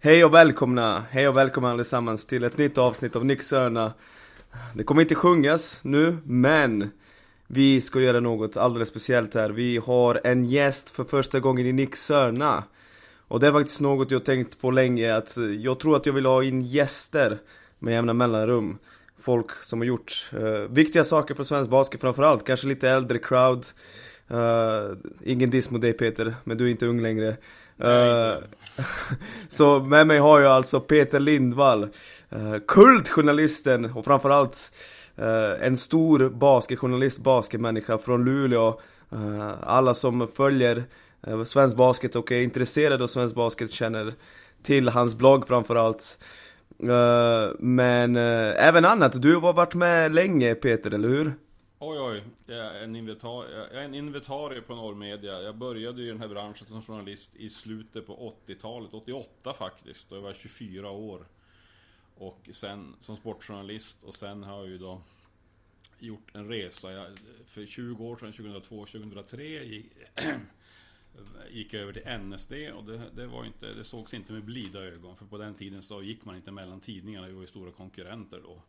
Hej och välkomna, hej och välkomna allesammans till ett nytt avsnitt av Nick Det kommer inte sjungas nu, men vi ska göra något alldeles speciellt här. Vi har en gäst för första gången i Nick Och det är faktiskt något jag tänkt på länge, att jag tror att jag vill ha in gäster med jämna mellanrum. Folk som har gjort uh, viktiga saker för svensk basket framförallt, kanske lite äldre crowd. Uh, Ingen diss mot dig Peter, men du är inte ung längre. Uh, så med mig har jag alltså Peter Lindvall, uh, kultjournalisten och framförallt uh, en stor basketjournalist, basketmänniska från Luleå. Alla som följer svensk basket och är intresserade av svensk basket känner till hans blogg framförallt. Uh, men även annat, du har varit med länge Peter, eller hur? Oj oj, jag är en, invitar jag är en inventarie på Norrmedia. Jag började i den här branschen som journalist i slutet på 80-talet, 88 faktiskt. Då jag var 24 år. Och sen som sportjournalist och sen har jag ju då gjort en resa. Jag, för 20 år sedan, 2002, 2003 gick, gick jag över till NSD och det, det, var inte, det sågs inte med blida ögon. För på den tiden så gick man inte mellan tidningarna, vi var ju stora konkurrenter då.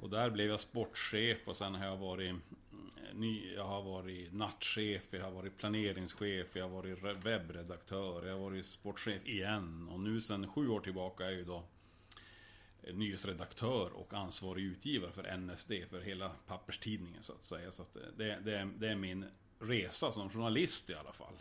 Och där blev jag sportchef och sen har jag varit eh, ny, jag har varit nattchef, jag har varit planeringschef, jag har varit webbredaktör, jag har varit sportchef igen. Och nu sen sju år tillbaka är jag ju då eh, nyhetsredaktör och ansvarig utgivare för NSD, för hela papperstidningen så att säga. Så att eh, det, det, det är min resa som journalist i alla fall.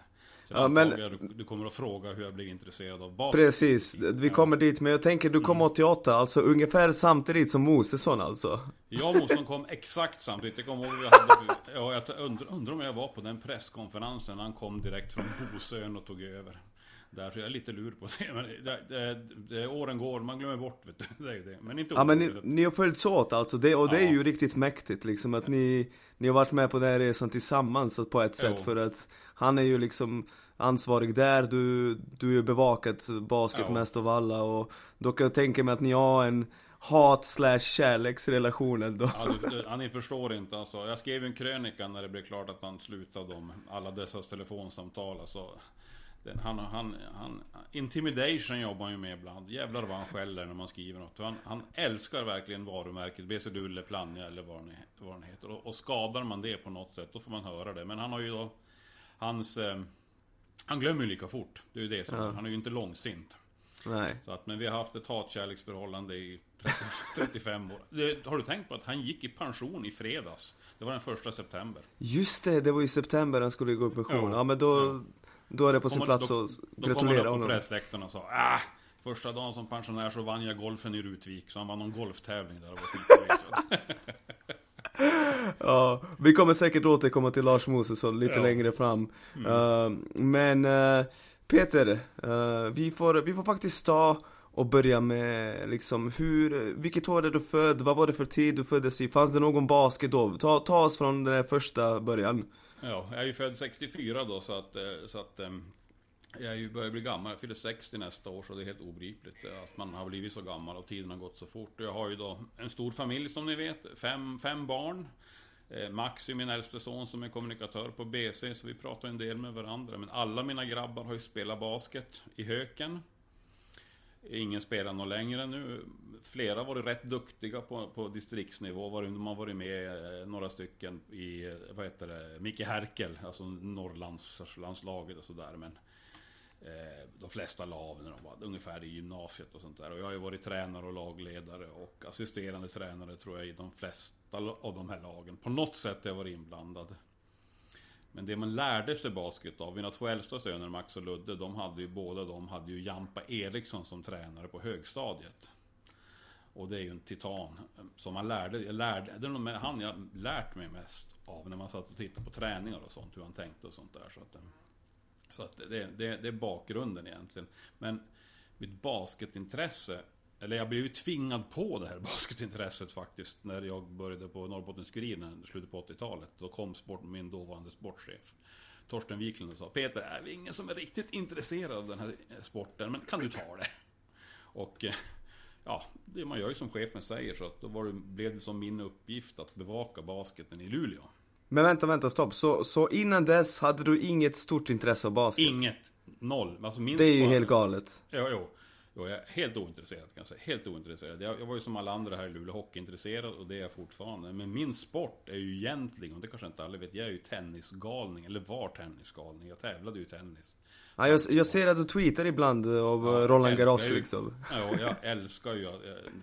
Ja, men... Du, du kommer att fråga hur jag blev intresserad av basket. Precis, vi kommer dit. Men jag tänker, du kom 88, mm. alltså ungefär samtidigt som Mosesson alltså? Jag och Mosesson kom exakt samtidigt. Jag kommer ihåg jag hade, ja, jag undrar, undrar om jag var på den presskonferensen. Han kom direkt från Bosön och tog över. Därför är jag lite lur på det. Men det, det, det, åren går, man glömmer bort vet du. Det är det. Men inte Ja men ni, ni har följts åt alltså, det, och det ja. är ju riktigt mäktigt liksom att ni, ni har varit med på den här resan tillsammans på ett sätt jo. för att han är ju liksom ansvarig där, du, du har ju bevakat basket ja. mest av alla och då kan jag tänka mig att ni har en hat slash kärleksrelation ändå. Ja, du, du, ni förstår inte alltså. Jag skrev en krönika när det blev klart att han slutade om alla dessa telefonsamtal. Alltså, den, han, han, han, intimidation jobbar han ju med ibland. Jävlar vad han skäller när man skriver något. Han, han älskar verkligen varumärket BC Dulle, Plannja eller vad den, vad den heter. Och, och, skadar man det på något sätt, då får man höra det. Men han har ju då hans... Eh, han glömmer ju lika fort. Det är ju det som, ja. han är ju inte långsint. Nej. Så att, men vi har haft ett hatkärleksförhållande i 30, 35 år. Det, har du tänkt på att han gick i pension i fredags? Det var den första september. Just det, det var i september han skulle gå i pension. Ja, ja men då, ja. Då är det på sin plats att gratulera honom. Då kom han upp på pressläktaren och sa ah, Första dagen som pensionär så vann jag golfen i Rutvik. Så han vann någon golftävling där och var ja, vi kommer säkert återkomma till Lars Mosesson lite ja. längre fram. Mm. Uh, men uh, Peter, uh, vi, får, vi får faktiskt ta och börja med liksom hur, vilket år är du född? Vad var det för tid du föddes i? Fanns det någon basket då? Ta, ta oss från den första början. Ja, jag är ju född 64 då så att, eh, så att ehm, jag börjar bli gammal, jag fyller 60 nästa år så det är helt obegripligt eh, att man har blivit så gammal och tiden har gått så fort. Jag har ju då en stor familj som ni vet, fem, fem barn. Maxi, Max är min äldste son som är kommunikatör på BC, så vi pratar en del med varandra. Men alla mina grabbar har ju spelat basket i Höken. Ingen spelar något längre nu. Flera har varit rätt duktiga på, på distriktsnivå. de har varit med eh, några stycken i, eh, vad heter det, Micke Herkel, alltså Norrlandslandslaget och sådär. Men Eh, de flesta la av när de var ungefär i gymnasiet och sånt där. Och jag har ju varit tränare och lagledare och assisterande tränare tror jag i de flesta av de här lagen. På något sätt har jag varit inblandad. Men det man lärde sig basket av, mina två äldsta söner Max och Ludde, de hade ju båda de hade ju Jampa Eriksson som tränare på högstadiet. Och det är ju en titan. Som man lärde, jag lärde, det är nog han jag lärt mig mest av när man satt och tittade på träningar och sånt, hur han tänkte och sånt där. Så att, så att det, det, det är bakgrunden egentligen. Men mitt basketintresse eller jag blev ju tvingad på det här basketintresset faktiskt när jag började på Norrbottens-Kuriren i slutet på 80-talet. Då kom sport, min dåvarande sportchef Torsten Wiklund och sa Peter, är det ingen som är riktigt intresserad av den här sporten, men kan du ta det? Och eh, ja, det man gör ju som chefen säger så att då var det, blev det som min uppgift att bevaka basketen i Luleå. Men vänta, vänta, stopp. Så, så innan dess hade du inget stort intresse av basket? Inget. Noll. Alltså det är ju helt galet. Jo, jo. Jag är helt ointresserad kan jag säga. Helt ointresserad. Jag, jag var ju som alla andra här i Luleå hockeyintresserad och det är jag fortfarande. Men min sport är ju egentligen, och det kanske inte alla vet, jag är ju tennisgalning. Eller var tennisgalning. Jag tävlade ju i tennis. Ja, jag, jag ser att du tweetar ibland av Ja, eh, Roland Garros liksom. Ja, jag älskar ju eh,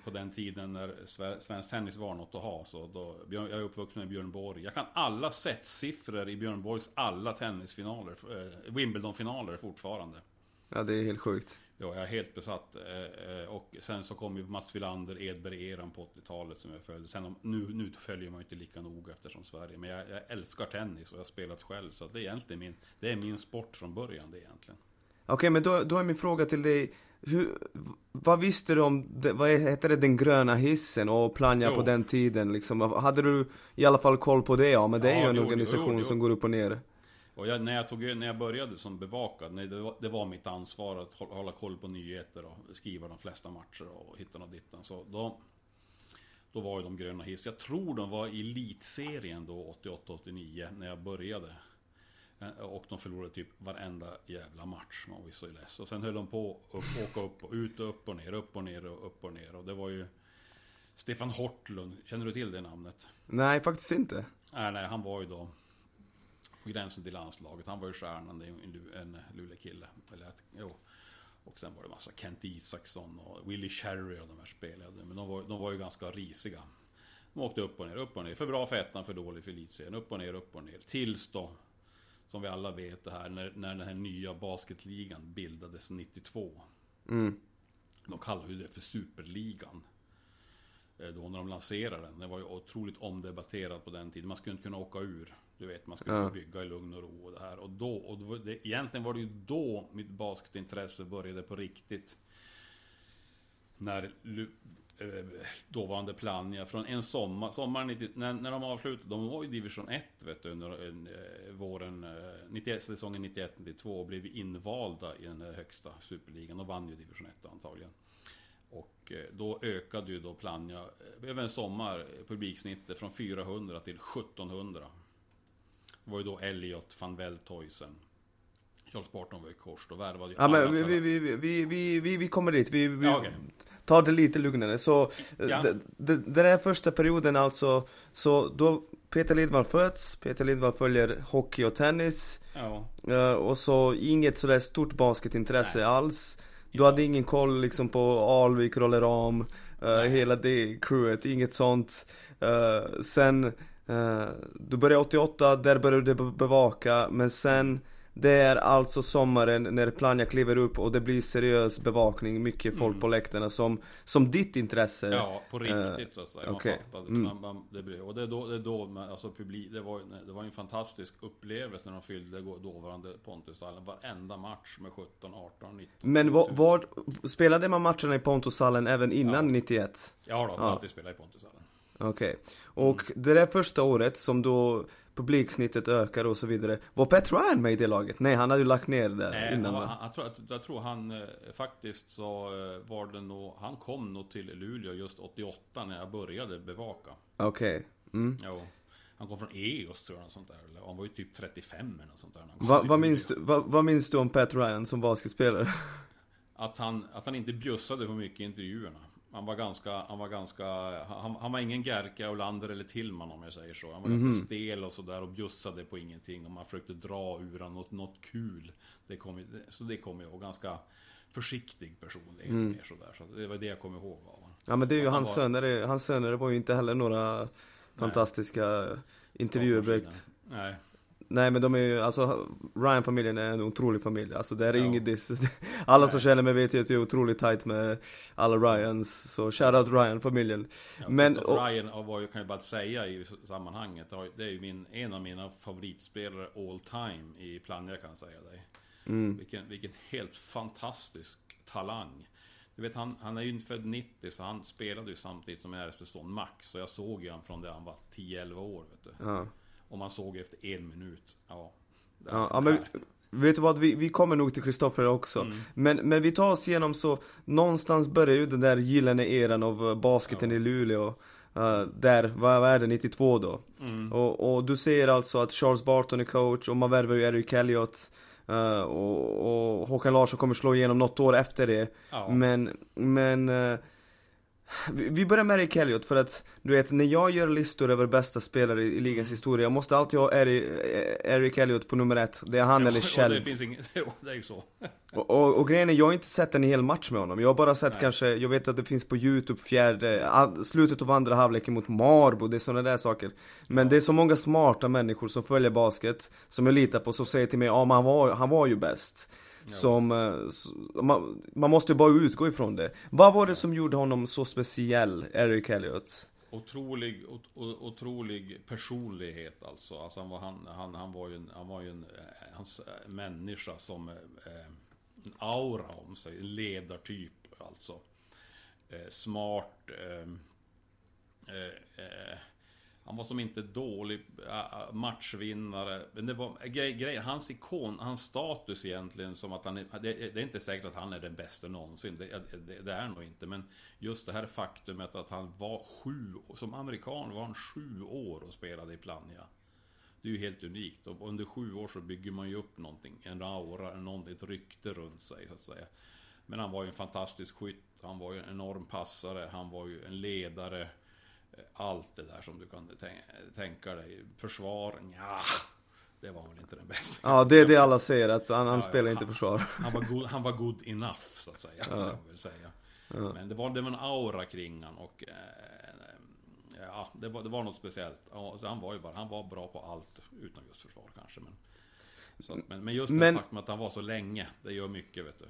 på den tiden när sve- svensk tennis var något att ha. Så då, jag är uppvuxen med Björn Borg. Jag kan alla setssiffror i Björn Borgs alla tennisfinaler. Eh, Wimbledon-finaler fortfarande. Ja, det är helt sjukt. Ja, jag är helt besatt. Eh, eh, Och sen så kom ju Mats Wilander, Edberg Eran på 80-talet som jag följde. Sen nu, nu följer man ju inte lika noga eftersom Sverige. Men jag, jag älskar tennis och jag har spelat själv. Så det är egentligen min, det är min sport från början det egentligen. Okej, men då, då är min fråga till dig. Hur, vad visste du om, vad heter det, den gröna hissen och Plannja Jo. på den tiden liksom? Hade du i alla fall koll på det? Ja, men det är Ja, ju en jo, organisation jo. som går upp och ner. Och jag, när, jag tog, när jag började som bevakad, nej, det, var, det var mitt ansvar att hå- hålla koll på nyheter och skriva de flesta matcher och hittan och dittan. Så då, då var ju de gröna hiss. Jag tror de var i elitserien då 88-89 när jag började. Eh, Och de förlorade typ varenda jävla match. Man var ju så less. Och sen höll de på upp, åka upp och ut och upp och ner, upp och ner och upp och ner. Och det var ju Stefan Hortlund, känner du till det namnet? Nej, faktiskt inte. Nej, nej, han var ju då gränsen till landslaget. Han var ju stjärnan, en, en Luleå-kille. Eller, att- jo. Och sen var det massa Kent Isaksson och Willie Cherry och de här spelade. Men de var, de var ju ganska risiga. De åkte upp och ner, upp och ner. För bra för ettan, för dålig för elitserien. Upp och ner, upp och ner. Tills då, som vi alla vet det här, när, när den här nya basketligan bildades 92. Mm. De kallade ju det för Superligan. Eh, Då när de lanserade den. Det var ju otroligt omdebatterat på den tiden. Man skulle inte kunna åka ur. Du vet, man skulle Ja. bygga i lugn och ro och det här. Och då, och var- det, egentligen var det ju då mitt basketintresse började på riktigt. När eh, dåvarande Plannja från en sommar, sommar 90, när, när de avslutade, de var i division 1 vet du, under eh, våren, eh, 91, säsongen 91-92 och blev invalda i den här högsta superligan och vann ju division 1 antagligen. Och eh, då ökade ju då Plannja eh, över en sommar eh, publiksnittet från 400 till 1700. Var ju då Elliot van Weltoisen. Charles Barton var i kors, då värvade ju Ja, men vi, vi, vi, vi, vi, vi, vi kommer dit. Vi, vi Ja, okej. tar det lite lugnare. Så, eh, Ja. den här första perioden alltså, så då Peter Lidvall föds, Peter Lidvall följer hockey och tennis. Ja, eh, och så inget sådär stort basketintresse Nej. alls. Du Inte hade ingen koll liksom på Alvik, Rolleram, uh, Nej. hela det crewet, inget sånt. Eh, sen, eh, du började 88, där började du be- bevaka, men sen det är alltså sommaren när Plannja kliver upp och det blir seriös bevakning, mycket folk Mm. på läktarna som, som ditt intresse. ja på riktigt så att säga. Man okej. fattade. Mm. Man, man, det blev, och det är då, det är då man, alltså publik, det var, det var en fantastisk upplevelse när de fyllde dåvarande Pontushallen. Varenda match med 17, 18, 19. Men 2000. vad, spelade man matcherna i Pontushallen även innan Ja. 91? Ja då, Ja. alltid spelat i Pontushallen. Okej. Och det där första året som då publiksnittet ökar och så vidare. Var Pat Ryan med i det laget? Nej, han hade ju lagt ner det Nej, innan han, va? han, jag, tror, jag tror han eh, faktiskt så eh, var det nog, han kom nog till Luleå just 88 när jag började bevaka. Okej. Mm. Jo. Han kom från EOS tror jag, sånt där. Eller, han var ju typ 35 eller något sånt där. Va, vad, minns du, va, vad minns du om Pat Ryan som basketspelare? Att han, att han inte bjussade på mycket i intervjuerna. Han var ganska, han var ganska, han, han var ingen Gerka, Olander eller Tillman om jag säger så. Han var Mhm. ganska stel och sådär och bjussade på ingenting. Och man försökte dra ur honom något, något kul. Det kom, så det kommer jag ihåg. Ganska försiktig person. Det är Mm. sådär. Så det var det jag kommer ihåg av honom. Ja men det är ju Han hans var- söner, hans söner var ju inte heller några fantastiska intervjuer. Nej. Nej men de är ju, alltså Ryan-familjen är en otrolig familj, alltså det är Ja. inget diss Alla Nej. som känner mig vet ju att jag är otroligt tight med alla Ryans, så shoutout Ryan-familjen Ja, Men- och- Ryan var ju, kan jag bara säga i sammanhanget. ju- Det är ju min, en av mina favoritspelare all time i Plannja kan jag säga dig. mm. Vilken, vilken helt fantastisk talang. Du vet, han, han är ju född 90 så han spelade ju samtidigt som äldste son Max. Så jag såg ju han från det han var 10-11 år. Vet du. Ja, Och man såg efter en minut. Ja. ja, men vet du vad, vi, vi kommer nog till Kristoffer också Mm. men, men vi tar oss igenom så, någonstans börjar ju den där gyllene eran av eh, basketen Ja. i Luleå eh, Där, vad, vad är det, 92 då? Mm. Och, och du ser alltså att Charles Barton är coach och man värvar ju Eric Elliott Uh, och, och Håkan Larsson kommer slå igenom något år efter det. Ja. Men, men uh, vi börjar med Eric Elliot för att du vet när jag gör listor över bästa spelare i, i ligans historia Jag måste alltid ha Eric, Eric Elliot på nummer ett Det är han ja, eller Kjell det finns inget, det är ju så och, och, och, grejen är, jag har inte sett en hel match med honom Jag har bara sett Nej. kanske, jag vet att det finns på youtube fjärde, slutet av andra halvleken mot Marbo Det är sådana där saker Men Ja. det är så många smarta människor som följer basket Som jag litar på, som säger till mig ja men han var, han var ju bäst. Som, eh, man, man måste ju bara utgå ifrån det Vad var det som gjorde honom så speciell, Eric Elliot? Otrolig, ot, otrolig personlighet alltså. alltså han, var, han, han, han var ju en, han var ju en eh, hans, eh, människa som eh, en aura om sig, en ledartyp alltså. Eh, smart. Eh, han var som inte dålig äh, äh, matchvinnare. Men det var grej, grej, hans ikon, hans status egentligen som att han är, det, det är inte säkert att han är den bästa någonsin. Det, det, det är nog inte. Men just det här faktumet att han var sju, som amerikan var han sju år och spelade i Plannja. Det är ju helt unikt. Och under sju år så bygger man ju upp någonting. En aura, någon- ett rykte runt sig så att säga. Men han var ju en fantastisk skytt. Han var ju en enorm passare. Han var ju en ledare. Eh, Allt det där som du kan tän- tänka dig. Försvar, ja Det var väl inte den bästa. Ja det är det alla säger, att han, han Ja, ja, spelar inte han- försvar Han var good, han var good enough så att säga. Kan man väl säga. Men det var, det var en aura kring han och eh, Ja, det var, det var något speciellt. Ja, så han var ju bara, han var bra på allt utom just försvar kanske. Men, så, men, men just det Men- faktum att han var så länge, det gör mycket vet du.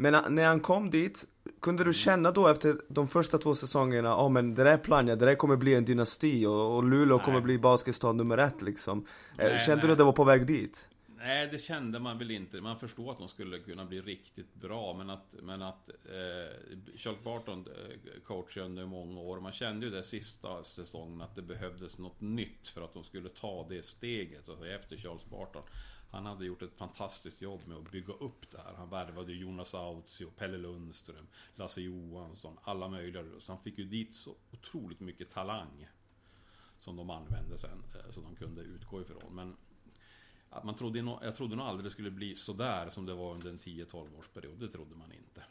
Men när han kom dit, kunde du känna då efter de första två säsongerna, ja men det där är Plannja, det där kommer bli en dynasti och, och Luleå Nej. kommer bli basketstad nummer ett liksom. Eh, Nej, Kände nej. du att det var på väg dit? Nej, det kände man väl inte. Man förstod att de skulle kunna bli riktigt bra, men att, men att eh, Charles Barton eh, coachade under många år. Man kände ju det sista säsongen att det behövdes något nytt för att de skulle ta det steget, alltså efter Charles Barton. Han hade gjort ett fantastiskt jobb med att bygga upp det här. Han värvade Jonas Autsio, Pelle Lundström, Lasse Johansson, alla möjliga. Så han fick ju dit så otroligt mycket talang. Som de använde sen, eh, så de kunde utgå ifrån. Men att man trodde jag trodde nog aldrig det skulle bli sådär som det var under en 10-12 års period. Det trodde man inte.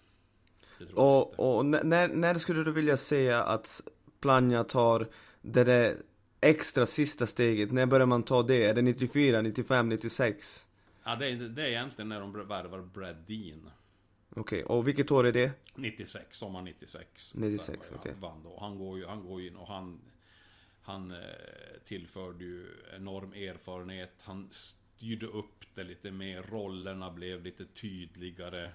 Trodde man inte. Och, och när, när skulle du vilja säga att Plannja tar det där extra sista steget? När börjar man ta det? Är det 94, 95, 96? Ja, det, är, det är egentligen när de värvar Brad Dean. Okej, och vilket år är det? 96, sommar 96. 96, Där var ju okej. Han vann då. Han går ju, han går in och han... Han eh, tillförde ju enorm erfarenhet. Han styrde upp det lite mer. Rollerna blev lite tydligare.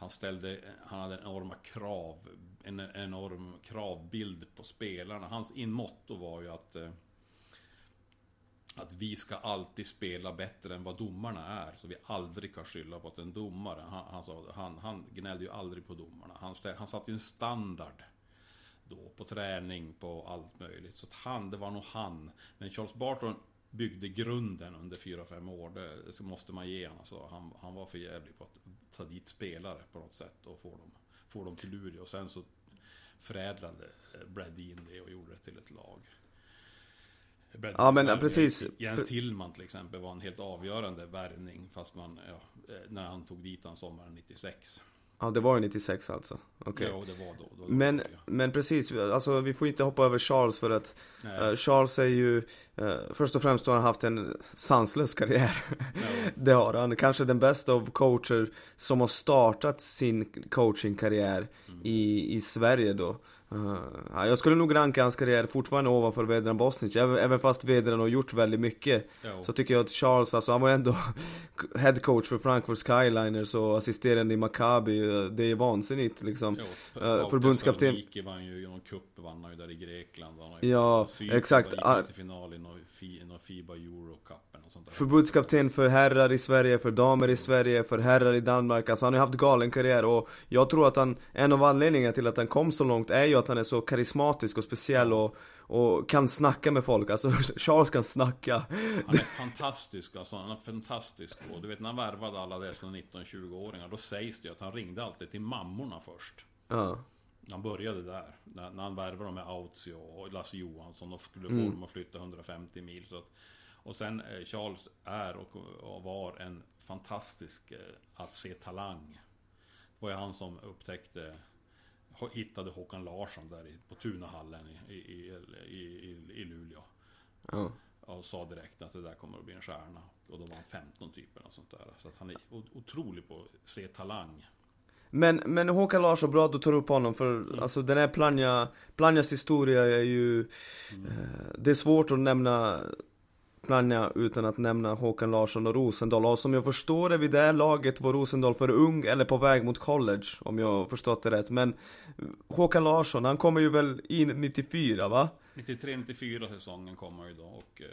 Han ställde, han hade enorma krav, en enorm kravbild på spelarna. Hans inmotto var ju att eh, att vi ska alltid spela bättre än vad domarna är. Så vi aldrig kan skylla på att en domare. Han, han, sa, han, han gnällde ju aldrig på domarna. Han, han satte ju en standard. Då på träning, på allt möjligt. Så att han, det var nog han. Men Charles Barton byggde grunden under 4-5 år. Det, det måste man ge honom. Alltså, han, han var för jävlig på att ta dit spelare på något sätt och få dem, få dem till Luleå. Och sen så förädlade Brad Dean det och gjorde det till ett lag. Ja, men, precis. Jens Tillman till exempel var en helt avgörande värvning. Fast man, ja, eh, när han tog dit han sommaren 96. Ja, det var ju 96 alltså. Okej. Ja, det var då. då Men, det, ja. men precis, alltså vi får inte hoppa över Charles för att eh, Charles är ju, eh, först och främst har han haft en sanslös karriär. Ja. Det har han. Kanske den bästa av coacher som har startat sin coachingkarriär Mm. i, i Sverige då. Ja, jag skulle nog ranka hans karriär fortfarande ovanför Vedran Bosnic, även, även fast Vedran har gjort väldigt mycket. Ja. Så tycker jag att Charles, alltså han var ändå head coach för Frankfurt Skyliners och assisterande i Maccabi. Eh, Det är vansinnigt liksom. Jo, Eh, förbundskapten- Thessaloniki vann ju någon cup, vann han ju där i Grekland. Ja, Cypern exakt. gick Ah. final i någon fi- någon Fiba Eurocupen och sånt där. Förbundskapten för herrar i Sverige, för damer i Sverige, för herrar i Danmark. Alltså han har ju haft galen karriär och jag tror att han, en av anledningarna till att han kom så långt är ju att han är så karismatisk och speciell och, och kan snacka med folk. Alltså Charles kan snacka. Han är fantastisk alltså, han är fantastisk och du vet när han värvade alla dessa 19-20-åringar Då sägs det ju att han ringde alltid till mammorna först Ja. Han började där När, när han värvade dem med Autsio och Lasse Johansson och skulle få Mm. dem att flytta 150 mil så att, Och sen eh, Charles är och, och var en fantastisk eh, att se talang. Det var ju han som upptäckte hittade Håkan Larsson där i, på Tunahallen i, i, i, i, i Luleå. Ja. Och sa direkt att det där kommer att bli en stjärna. Och då var han 15 typer och sånt där. Så att han är otrolig på att se talang. Men, men Håkan Larsson, bra att du tar upp honom för mm. alltså den här Planja, Planjas historia är ju mm. eh, Det är svårt att nämna Planja utan att nämna Håkan Larsson och Rosendal och som jag förstår det vid det här laget var Rosendal för ung eller på väg mot college om jag har förstått det rätt men Håkan Larsson, han kommer ju väl in 94 va? 93-94 säsongen kom han ju då och eh,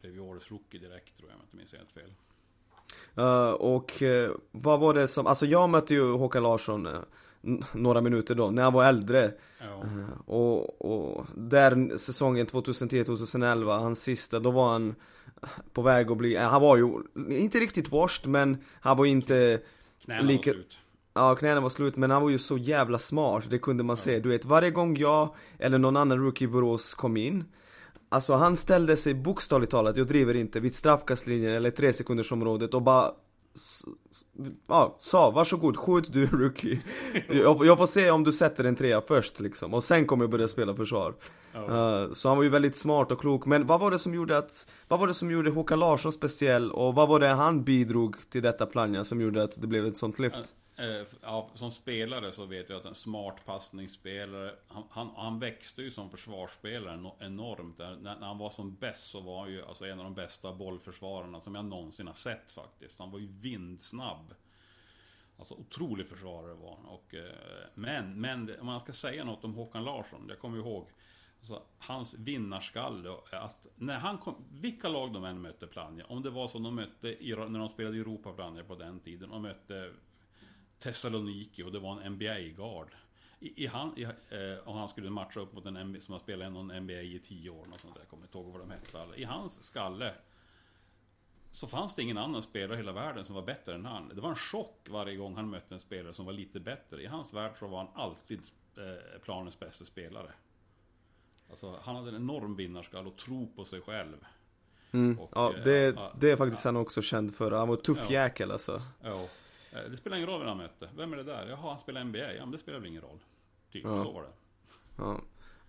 blev ju årets rookie direkt tror jag om jag inte minns helt fel. Uh, och uh, vad var det som, alltså jag mötte ju Håkan Larsson uh, några minuter då, när han var äldre. Ja. och, och där säsongen 2010-2011, hans sista, då var han på väg att bli, han var ju inte riktigt washed men han var inte Knäna lika... var slut. Ja, knäna var slut, men han var ju så jävla smart, det kunde man ja. se. Du vet, varje gång jag eller någon annan rookie i Borås kom in Alltså han ställde sig bokstavligt talat, jag driver inte, vid straffkastlinjen eller tre sekunders området och bara Ja, sa varsågod, skjut du rookie. Jag, jag får se om du sätter en trea först liksom. Och sen kommer jag börja spela försvar. Oh. uh, Så han var ju väldigt smart och klok. Men vad var det som gjorde att Vad var det som gjorde Håkan Larsson speciell? Och vad var det han bidrog till detta planja som gjorde att det blev ett sånt lyft? Eh, ja, som spelare så vet jag att en smart passningsspelare han, han, han, växte ju som försvarsspelare enormt. När, när, han var som bäst så var han ju alltså en av de bästa bollförsvararna som jag någonsin har sett faktiskt. Han var ju vindsnabb. Alltså otrolig försvarare var han. Och, eh, men, men om man ska säga något om Håkan Larsson. Jag kommer ihåg alltså, hans vinnarskalle. Eh, att när han kom, vilka lag de än mötte Plannja. Om det var som de mötte när de spelade i Europa Plannja på den tiden. Och mötte Thessaloniki och det var en NBA-gard. I, i han, i, eh, och han skulle matcha upp mot en som har spelat någon NBA i tio år. Och sånt där. Jag kommer inte ihåg vad de hette. I hans skalle så fanns det ingen annan spelare i hela världen som var bättre än han. Det var en chock varje gång han mötte en spelare som var lite bättre. I hans värld så var han alltid eh, planens bästa spelare. Alltså, han hade en enorm vinnarskall och tro på sig själv. Mm, och, ja, eh, det, det är faktiskt ja, han också känd för. Han var tuff ja, jäkel alltså. Ja. Eh, det spelar ingen roll vem han mötte. Vem är det där? Jaha, han spelar NBA. Ja, men det spelar väl ingen roll. Typ, ja. så var det. Ja.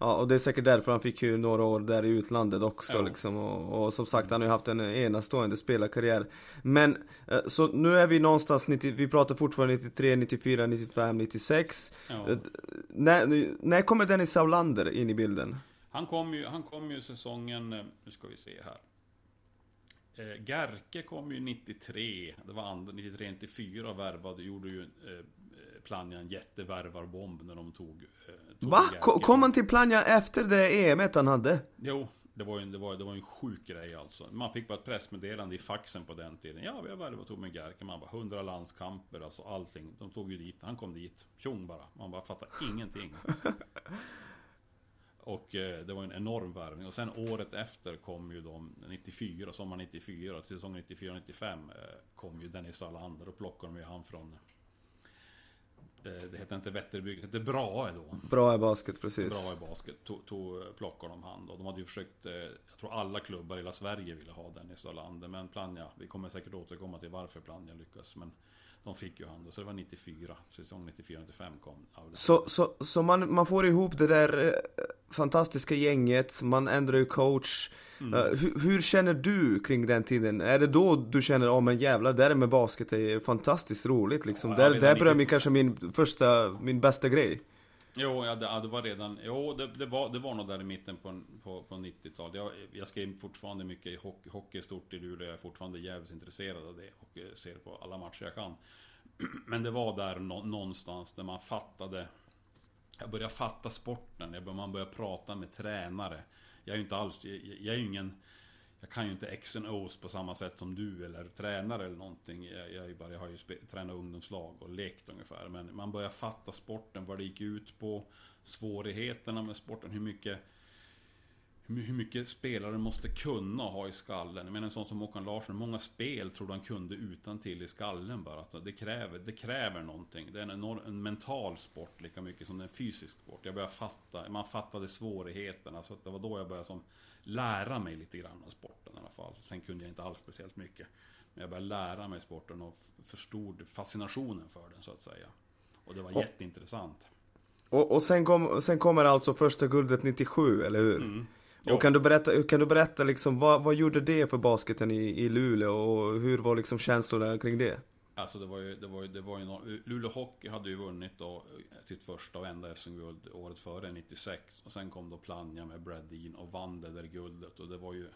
Ja, och det är säkert därför han fick ju några år där i utlandet också ja. liksom och, och, som sagt han har ju haft en enastående spelarkarriär Men, eh, så nu är vi någonstans, 90, vi pratar fortfarande 93, 94, 95, 96 ja. Eh, när, när kommer Dennis Saulander in i bilden? Han kom ju, han kom ju säsongen, nu ska vi se här Eh, Gerke kom ju 93, det var 93-94 och värvade, gjorde ju eh, Plannja en jättevärvarbomb när de tog... Eh, tog Va? Gerke. Kom han till Plannja efter det EMet han hade? Jo, det var ju en, det var, det var en sjuk grej alltså. Man fick bara ett pressmeddelande i faxen på den tiden. Ja, vi har värvat Torbjörn Gerke. Man bara, 100 landskamper, alltså allting. De tog ju dit, han kom dit. Tjong bara. Man bara fattar ingenting. Och eh, det var en enorm värvning. Och sen året efter kom ju de 94, sommar 94, till säsong 94-95 eh, kom ju Dennis Allander och plockade de ju han från eh, det hette inte Vätterbygget, det hette Brahe då. Brahe basket, precis. Brahe basket, tog, tog, plockade de han då. De hade ju försökt, jag tror alla klubbar i hela Sverige ville ha Dennis Allander. Men Plannja, vi kommer säkert återkomma till varför Plannja lyckas. Men de fick ju han då, så det var 94, säsong 94-95 kom Så, så, så man, man får ihop det där eh, fantastiska gänget, man ändrar ju coach mm. uh, hur, hur, känner du kring den tiden? Är det då du känner, ja oh, men jävlar, där med basket är fantastiskt roligt liksom? Ja, där där börjar min, kanske min första, min bästa grej Jo, ja, det, ja, det var redan, jo det, det, var, det var nog där i mitten på, på, på 90-talet. Jag, jag skrev fortfarande mycket i hockey, hockey stort i Luleå. Jag är fortfarande jävligt intresserad av det och eh, ser på alla matcher jag kan. Men det var där nå, någonstans när man fattade Jag började fatta sporten, jag började, man började prata med tränare. Jag är ju inte alls, jag, jag är ju ingen jag kan ju inte X and O's på samma sätt som du eller tränare eller någonting. Jag, jag, bara, jag har ju tränat ungdomslag och lekt ungefär. Men man börjar fatta sporten, vad det gick ut på. Svårigheterna med sporten, hur mycket hur mycket spelare måste kunna ha i skallen. Menar en sån som Håkan Larsson, många spel tror han kunde utan till i skallen bara. Att det, kräver, det kräver någonting. Det är en, enorm, en mental sport lika mycket som det är en fysisk sport. Jag började fatta, man fattade svårigheterna. Så det var då jag började som, lära mig lite grann av sporten i alla fall. Sen kunde jag inte alls speciellt mycket. Men jag började lära mig sporten och förstod fascinationen för den så att säga. Och det var jätteintressant. Och, och sen, kom, sen kommer alltså första guldet 97, eller hur? Mm. Och kan du berätta, kan du berätta liksom, vad, vad gjorde det för basketen i, i Luleå och hur var liksom känslorna kring det? Alltså det var ju, det var ju, det var ju no Luleå Hockey hade ju vunnit då sitt första och enda SM-guld året före, 96. Och sen kom då Plannja med Brad Dean och vann det där guldet och det var ju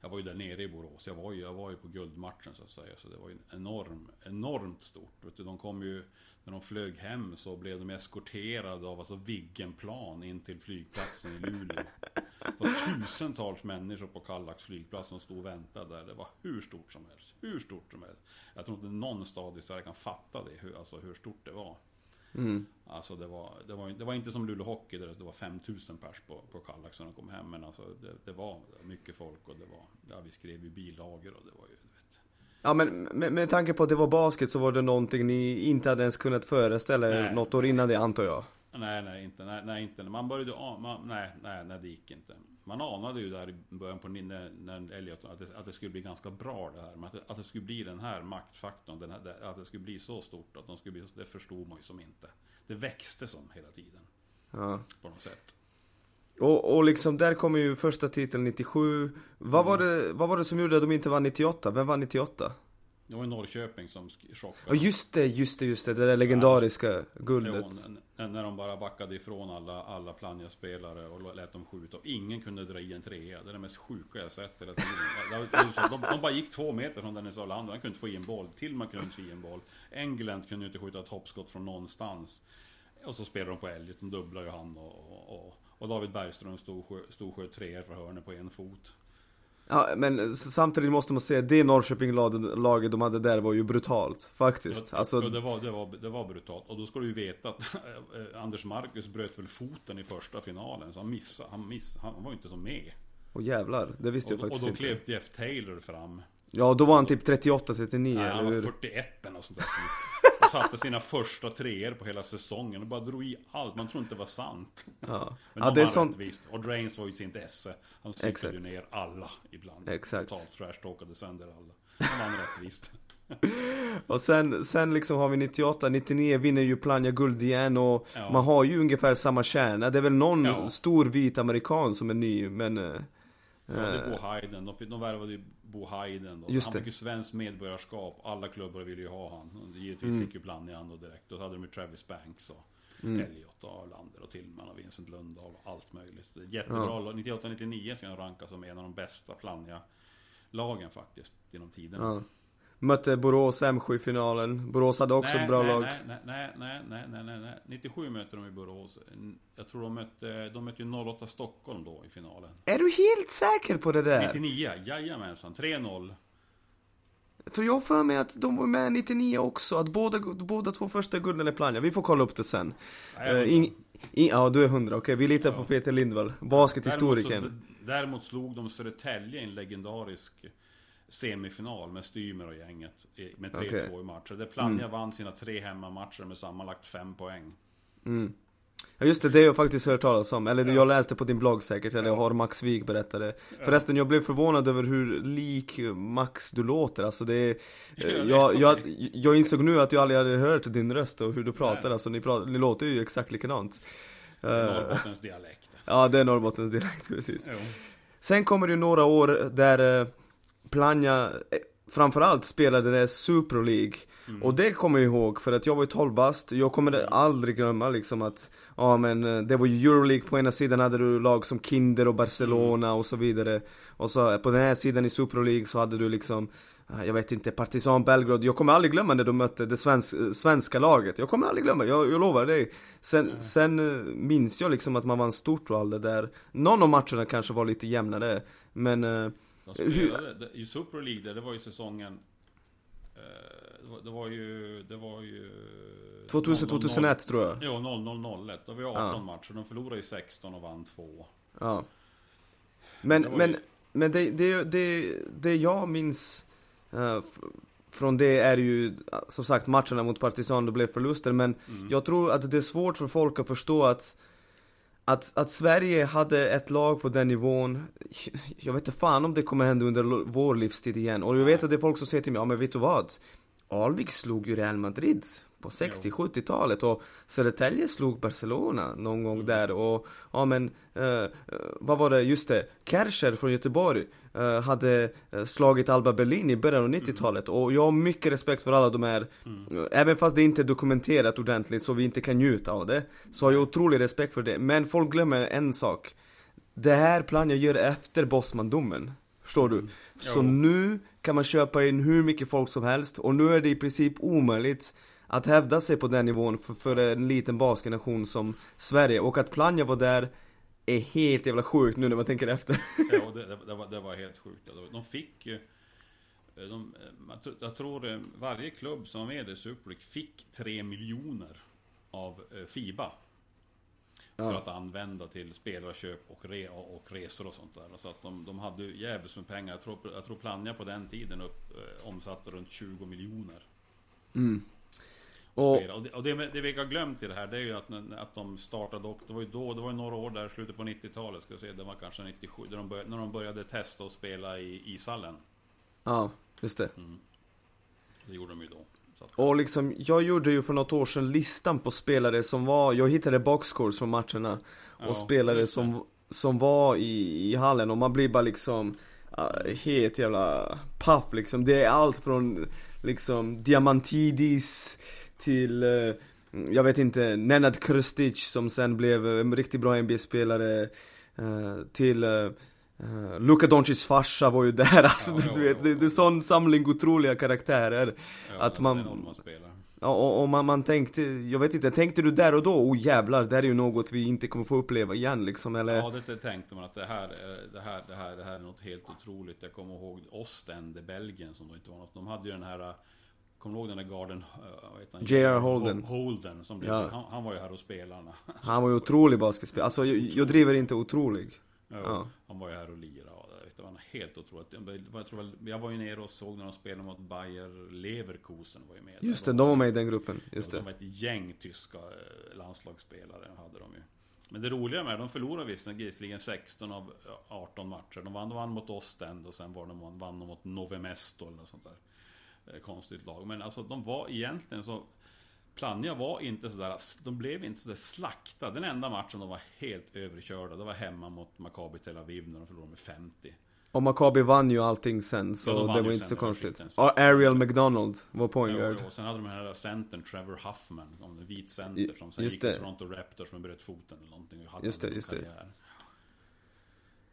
jag var ju där nere i Borås, jag var ju, jag var ju på guldmatchen så att säga. Så det var ju enorm, enormt stort. Vet du, de kom ju, när de flög hem så blev de eskorterade av alltså Viggenplan in till flygplatsen i Luleå. Det var tusentals människor på Kallax flygplats som stod och väntade där. Det var hur stort som helst. Hur stort som helst. Jag tror inte någon stad i Sverige kan fatta det, hur, alltså hur stort det var. Mm. Alltså det var, det, var, det var inte som Luleå Hockey där det var 5000 pers på, på Kallax när de kom hem. Men alltså det, det var mycket folk och det var, ja, vi skrev ju bilager och det var ju. Ja men med, med tanke på att det var basket så var det någonting ni inte hade ens kunnat föreställa er något år innan det antar jag? Nej, nej, inte, nej, nej, inte. Man började, man, nej, nej, nej, det gick inte. Man anade ju där i början på när, när Elliot att det, att det skulle bli ganska bra det här. Att det, att det skulle bli den här maktfaktorn, den här, att det skulle bli så stort att de skulle bli, det förstod man ju som inte. Det växte som hela tiden. Ja. På något sätt. Och, och liksom där kommer ju första titeln 97. Vad, mm. var det, vad var det som gjorde att de inte vann 98? Vem vann 98? Det var Norrköping som chockade. Ja just det, just det, just det. Det där legendariska ja, guldet. Jo, när de bara backade ifrån alla, alla Plannja-spelare och lät dem skjuta. Och ingen kunde dra i en trea. Det är det mest sjuka jag sett hela tiden. De, de bara gick två meter från Dennis Olander. Han kunde inte få i en boll. Tillman kunde inte få i en boll. England kunde inte skjuta ett hoppskott från någonstans. Och så spelade de på Elliot. De dubblade ju han och, och, och, och David Bergström stod, stod sköt treor för hörnet på en fot. Ja, men samtidigt måste man säga, det Norrköping-laget de hade där var ju brutalt, faktiskt. Ja, alltså... ja det, var, det, var, det var brutalt. Och då ska du ju veta att eh, Anders Marcus bröt väl foten i första finalen, så han missade, han, miss, han var ju inte så med. Och jävlar, det visste och, jag faktiskt inte. Och då klev Jeff Taylor fram. Ja, då var han typ 38-39 Nej, han var 41 eller något sånt där. satte sina första treor på hela säsongen och bara drog i allt. Man tror inte det var sant. Ja. Men ja, de det är sånt... rättvist. Och Drains var ju sitt esse. Han cyklade ju ner alla ibland. Exakt. Totalt trashtalkade sönder alla. Han vann rättvist. och sen, sen liksom har vi 98, 99 vinner ju Plannja guld igen och ja. man har ju ungefär samma kärna. Det är väl någon ja. stor vit amerikan som är ny men... Är Bo Hayden. De, de värvade ju Bo Hayden då. Han fick ju svenskt medborgarskap. Alla klubbar ville ju ha han. Givetvis mm. fick ju Plannjan då direkt. Då hade de ju Travis Banks och mm. Elliot och Arlander och Tillman och Vincent Lundahl och allt möjligt. Jättebra. Ja. 98-99 ska jag ranka som en av de bästa Plannja-lagen faktiskt genom tiden. Ja. Mötte Borås M7 i finalen. Borås hade också nej, ett bra nej, lag. Nej, nej, nej, nej, nej, nej, nej. 97 mötte de i Borås. Jag tror de mötte, de mötte ju 08 Stockholm då i finalen. Är du helt säker på det där? 99, jajamensan. 3-0. För jag har för mig att de var med 99 också, att båda, båda två första gulden är Plannja. Vi får kolla upp det sen. Uh, in, in, ja, du är 100, okej. Okay. Vi litar ja. på Peter Lindvall, baskethistorikern. Däremot, däremot slog de Södertälje i en legendarisk semifinal med Stymer och gänget med 3-2 okay. i matcher. Där Plannja mm. vann sina tre hemmamatcher med sammanlagt 5 poäng. Mm. Ja just det, det har jag faktiskt hört talas om. Eller ja. jag läste på din blogg säkert, eller ja. har Max Wig berättade. Förresten, jag blev förvånad över hur lik Max du låter. Alltså det är, jag, jag, jag insåg nu att jag aldrig hade hört din röst och hur du pratar. Nej. Alltså ni, pratar, ni låter ju exakt likadant. Norrbottens dialekt. Ja, det är Norrbottens dialekt, precis. Jo. Sen kommer det några år där Plannja eh, framförallt spelade det Super League. Mm. Och det kommer jag ihåg för att jag var ju 12 bast. Jag kommer aldrig glömma liksom att, ja men eh, det var ju Euroleague på ena sidan hade du lag som Kinder och Barcelona mm. och så vidare. Och så eh, på den här sidan i Super League så hade du liksom, jag vet inte, Partizan Belgrad. Jag kommer aldrig glömma när de mötte det svensk, svenska laget. Jag kommer aldrig glömma, jag, jag lovar dig. Sen, mm. sen minns jag liksom att man vann stort och allt det där. Någon av matcherna kanske var lite jämnare. Men de spelade, i Super League där, det var ju säsongen eh, det var, ju, det var ju 2000-2001 tror jag. Ja, 0-0-0-1. Då var ju 18 ja. matcher. De förlorade ju 16 och vann 2. Ja. Men, Det var men, ju- men det, det, det, det jag minns f- från det är ju som sagt matcherna mot Partizan, det blev förluster men Mm. jag tror att det är svårt för folk att förstå att att, att Sverige hade ett lag på den nivån Jag vet inte fan om det kommer hända under vår livstid igen. Och jag vet att det är folk som säger till mig, ja men vet du vad? Alvik slog ju Real Madrid på 60-70-talet och Södertälje slog Barcelona någon gång där och ja men eh, eh, vad var det, just det, Kercher från Göteborg eh, hade eh, slagit Alba Berlin i början av 90-talet och jag har mycket respekt för alla de här eh, Även fast det inte är dokumenterat ordentligt så vi inte kan njuta av det Så har jag otrolig respekt för det, men folk glömmer en sak. Det här Plannja gör efter Bosman-domen Förstår du? Så Jo. nu kan man köpa in hur mycket folk som helst och nu är det i princip omöjligt att hävda sig på den nivån för, för en liten basketnation som Sverige och att Plannja var där är helt jävla sjukt nu när man tänker efter. Ja, det, det, var, det var helt sjukt. De fick ju... De, jag tror- eh, varje klubb som var med i Super League fick 3 miljoner av eh, FIBA. För Ja. att använda till spelarköp och, re, och resor och sånt där. Så att de, de hade ju jävligt med pengar. Jag tror, jag tror Plannja på den tiden upp, eh, omsatte runt 20 miljoner. Mm. Och. Och det, och det, det vi har glömt i det här, det är ju att, att de startade och det var ju då, det var ju några år där, slutet på 90-talet ska jag säga, det var kanske 97, där de började, när de började testa och spela i ishallen. ja, just det. Det gjorde de ju då. Och liksom, jag gjorde ju för något år sedan listan på spelare som var, jag hittade boxscores från matcherna Och Ja, spelare som, som var i, i hallen och man blir bara liksom uh, helt jävla paff liksom. Det är allt från liksom Diamantidis till uh, jag vet inte, Nenad Krstić som sen blev en riktigt bra NBA-spelare uh, Till uh, Luka Doncic farsa var ju där alltså, Ja, du ja, vet, det, det är sån samling otroliga karaktärer ja, att man- man. Ja, och, och man, man tänkte, jag vet inte, tänkte du där och då, oh jävlar, det här är ju något vi inte kommer få uppleva igen liksom, eller? Ja, det, det tänkte man att det här, är- det, här, det, här, det här är något helt otroligt. Jag kommer ihåg Ostend, Belgien, som då inte var något. De hade ju den här Kommer du ihåg den där garden? eh? J.R. Holden. Ho- Holden, som blev, Ja. han, han var ju här och spelarna. Han var ju otrolig basketspelare, alltså jag, jag driver inte otrolig Ja, Ja. Han var ju här och lirade och det, var helt otroligt. Jag, tror jag var ju nere och såg när de spelade mot Bayer Leverkusen var ju med. Just det, de var med i den gruppen, just de det var ett gäng tyska eh, landslagsspelare hade de ju. Men det roliga med det, de förlorade visserligen 16 av eh, 18 matcher. De vann, de vann mot Ostend och sen var de, vann de mot Novemesto eller något sånt där. Eh, Konstigt lag. Men alltså de var egentligen så... Plannja var inte sådär, de blev inte sådär slaktade. Den enda matchen de var helt överkörda, det var hemma mot Maccabi Tel Aviv när de förlorade med 50. Och Maccabi vann ju allting sen, så Ja, de det var inte så konstigt skiten, så- Och Ariel McDonald var point Ja, och sen hade de den här centern Trevor Huffman, om en vit center som sen just gick till. Toronto Raptors med bröt foten eller någonting och hade Just det, just det.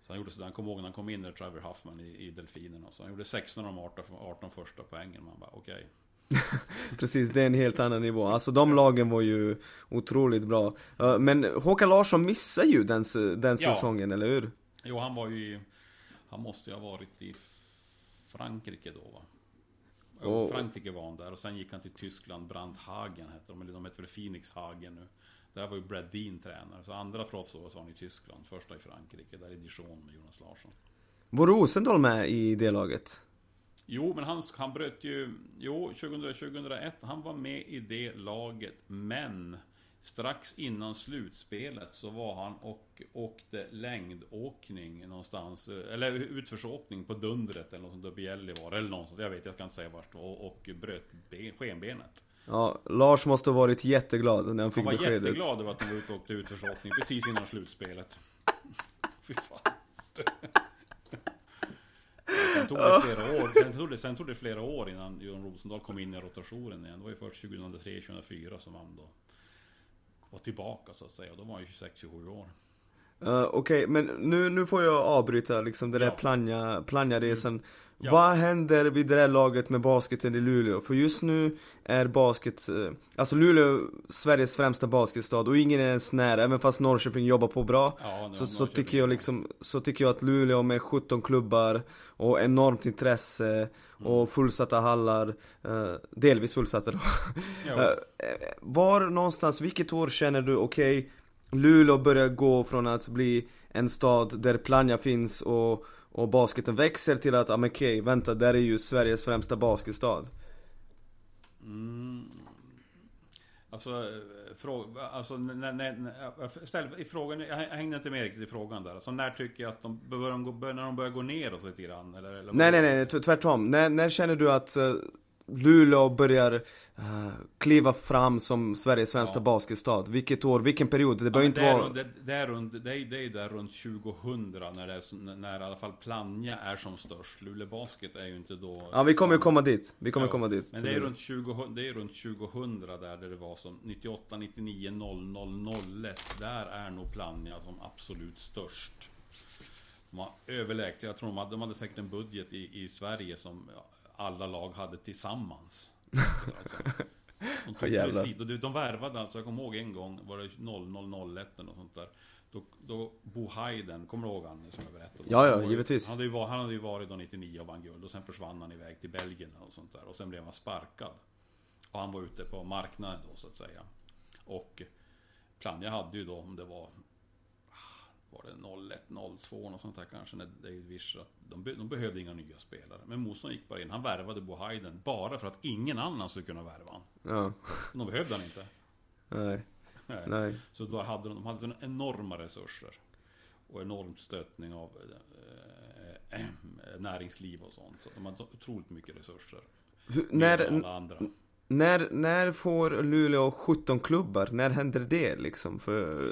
Så han gjorde sådär, han kom ihåg när han kom in där, Trevor Huffman i, i Delfinerna. Så han gjorde 16 av de 18, 18 första poängen. Man bara okej. Precis, det är en helt annan nivå. Alltså de lagen var ju otroligt bra Eh, Men Håkan Larsson missade ju den, den Ja. säsongen, eller hur? Jo, han var ju... Han måste ju ha varit i Frankrike då va? Och- Frankrike var han där och sen gick han till Tyskland, Brandhagen hette de, eller de heter väl Phoenix Hagen nu. Där var ju Brad Dean tränare, så andra proffsåret var han i Tyskland, första i Frankrike, där i Dijon med Jonas Larsson. Var Rosendal med i det laget? Jo, men han, han bröt ju... Jo, 2000, 2001, han var med i det laget, men strax innan slutspelet så var han och åkte längdåkning någonstans, eller utförsåkning på Dundret eller något sånt uppe i Gällivare eller något sånt, jag vet, jag ska inte säga vart, och, och bröt ben, skenbenet. Ja, Lars måste ha varit jätteglad när han fick Han var beskedet jätteglad över att han var ute och åkte utförsåkning precis innan slutspelet. Fy fan. Sen tog det flera år, sen tog det, sen tog det flera år innan Johan Rosendahl kom in i rotationen igen. Det var ju först 2003-2004 som han då var tillbaka så att säga. Och då var han ju 26-27 år. Uh, Okej, men nu, nu får jag avbryta liksom det där Ja. Mm. planja, planja-resan Ja. Vad händer vid det där laget med basketen i Luleå? För just nu är basket, eh, alltså Luleå Sveriges främsta basketstad och ingen är ens nära, även fast Norrköping jobbar på bra Ja, så, så tycker jag liksom, så tycker jag att Luleå med 17 klubbar och enormt intresse Mm. Och fullsatta hallar, eh, delvis fullsatta då. Eh, Var någonstans, vilket år känner du, okej, Luleå börjar gå från att bli en stad där Plannja finns och, och basketen växer till att, ja men okej, vänta, där är ju Sveriges främsta basketstad. Mm. Alltså, eh, fråga, alltså när, när, ställ, i frågan, jag hängde inte med riktigt i frågan där. Alltså när tycker jag att de börjar, de gå, när de börjar gå neråt lite grann? Eller, eller nej, nej, nej, tvärtom. När, när känner du att uh, Luleå börjar uh, kliva fram som Sveriges främsta ja. basketstad. Vilket år, vilken period? Det behöver ja, inte det vara... Det, det, är runt, det, är, det är där runt 2000 när, det är, när i alla fall Plannja är som störst. Luleå Basket är ju inte då... Ja, vi kommer ju komma dit. Vi kommer ja, komma dit. Men det är, runt 20, det är runt 2000 där, där det var som 98, 99, 00, 01. Där är nog Plannja som absolut störst. De har överlägt. Jag tror de hade, de hade säkert en budget i, i Sverige som alla lag hade tillsammans. De tog precis, de, de värvade alltså, jag kommer ihåg en gång, var det 0001 eller något sånt där. Då, då Bo Hayden, kommer du ihåg han som jag berättade? Ja, ja, givetvis. Han hade, ju, han hade ju varit då 99 och vann guld och sen försvann han iväg till Belgien och sånt där. Och sen blev han sparkad. Och han var ute på marknaden då så att säga. Och Plannja hade ju då, om det var var det 01, 02 något sånt där kanske när David Wischer de, de behövde inga nya spelare. Men Mosson gick bara in. Han värvade Bo Hayden bara för att ingen annan skulle kunna värva honom. Ja. De behövde han inte. Nej. Nej. Nej. Så då hade de, de hade enorma resurser. Och enormt stöttning av eh, eh, näringsliv och sånt. Så de hade så otroligt mycket resurser. Hur, när, andra. när, när får Luleå 17 klubbar? När händer det liksom? För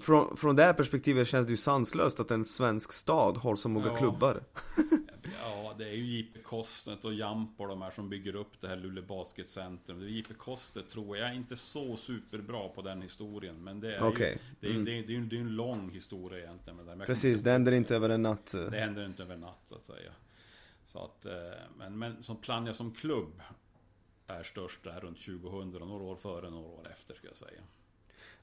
från, från det här perspektivet känns det ju sanslöst att en svensk stad har så många ja. klubbar. ja, det är ju JP Kostet och Jamp och de här som bygger upp det här Luleå Basketcentrum. Det är JP Kostet tror jag. Jag är inte så superbra på den historien. Men det är okay. ju, det är, mm. det är, det är, det är en lång historia egentligen. Med det. Precis, det händer inte över en natt. Det händer inte över en natt så att säga. Så att, eh, men, men som Plannja som klubb är störst där runt 2000, några år före, några år efter ska jag säga.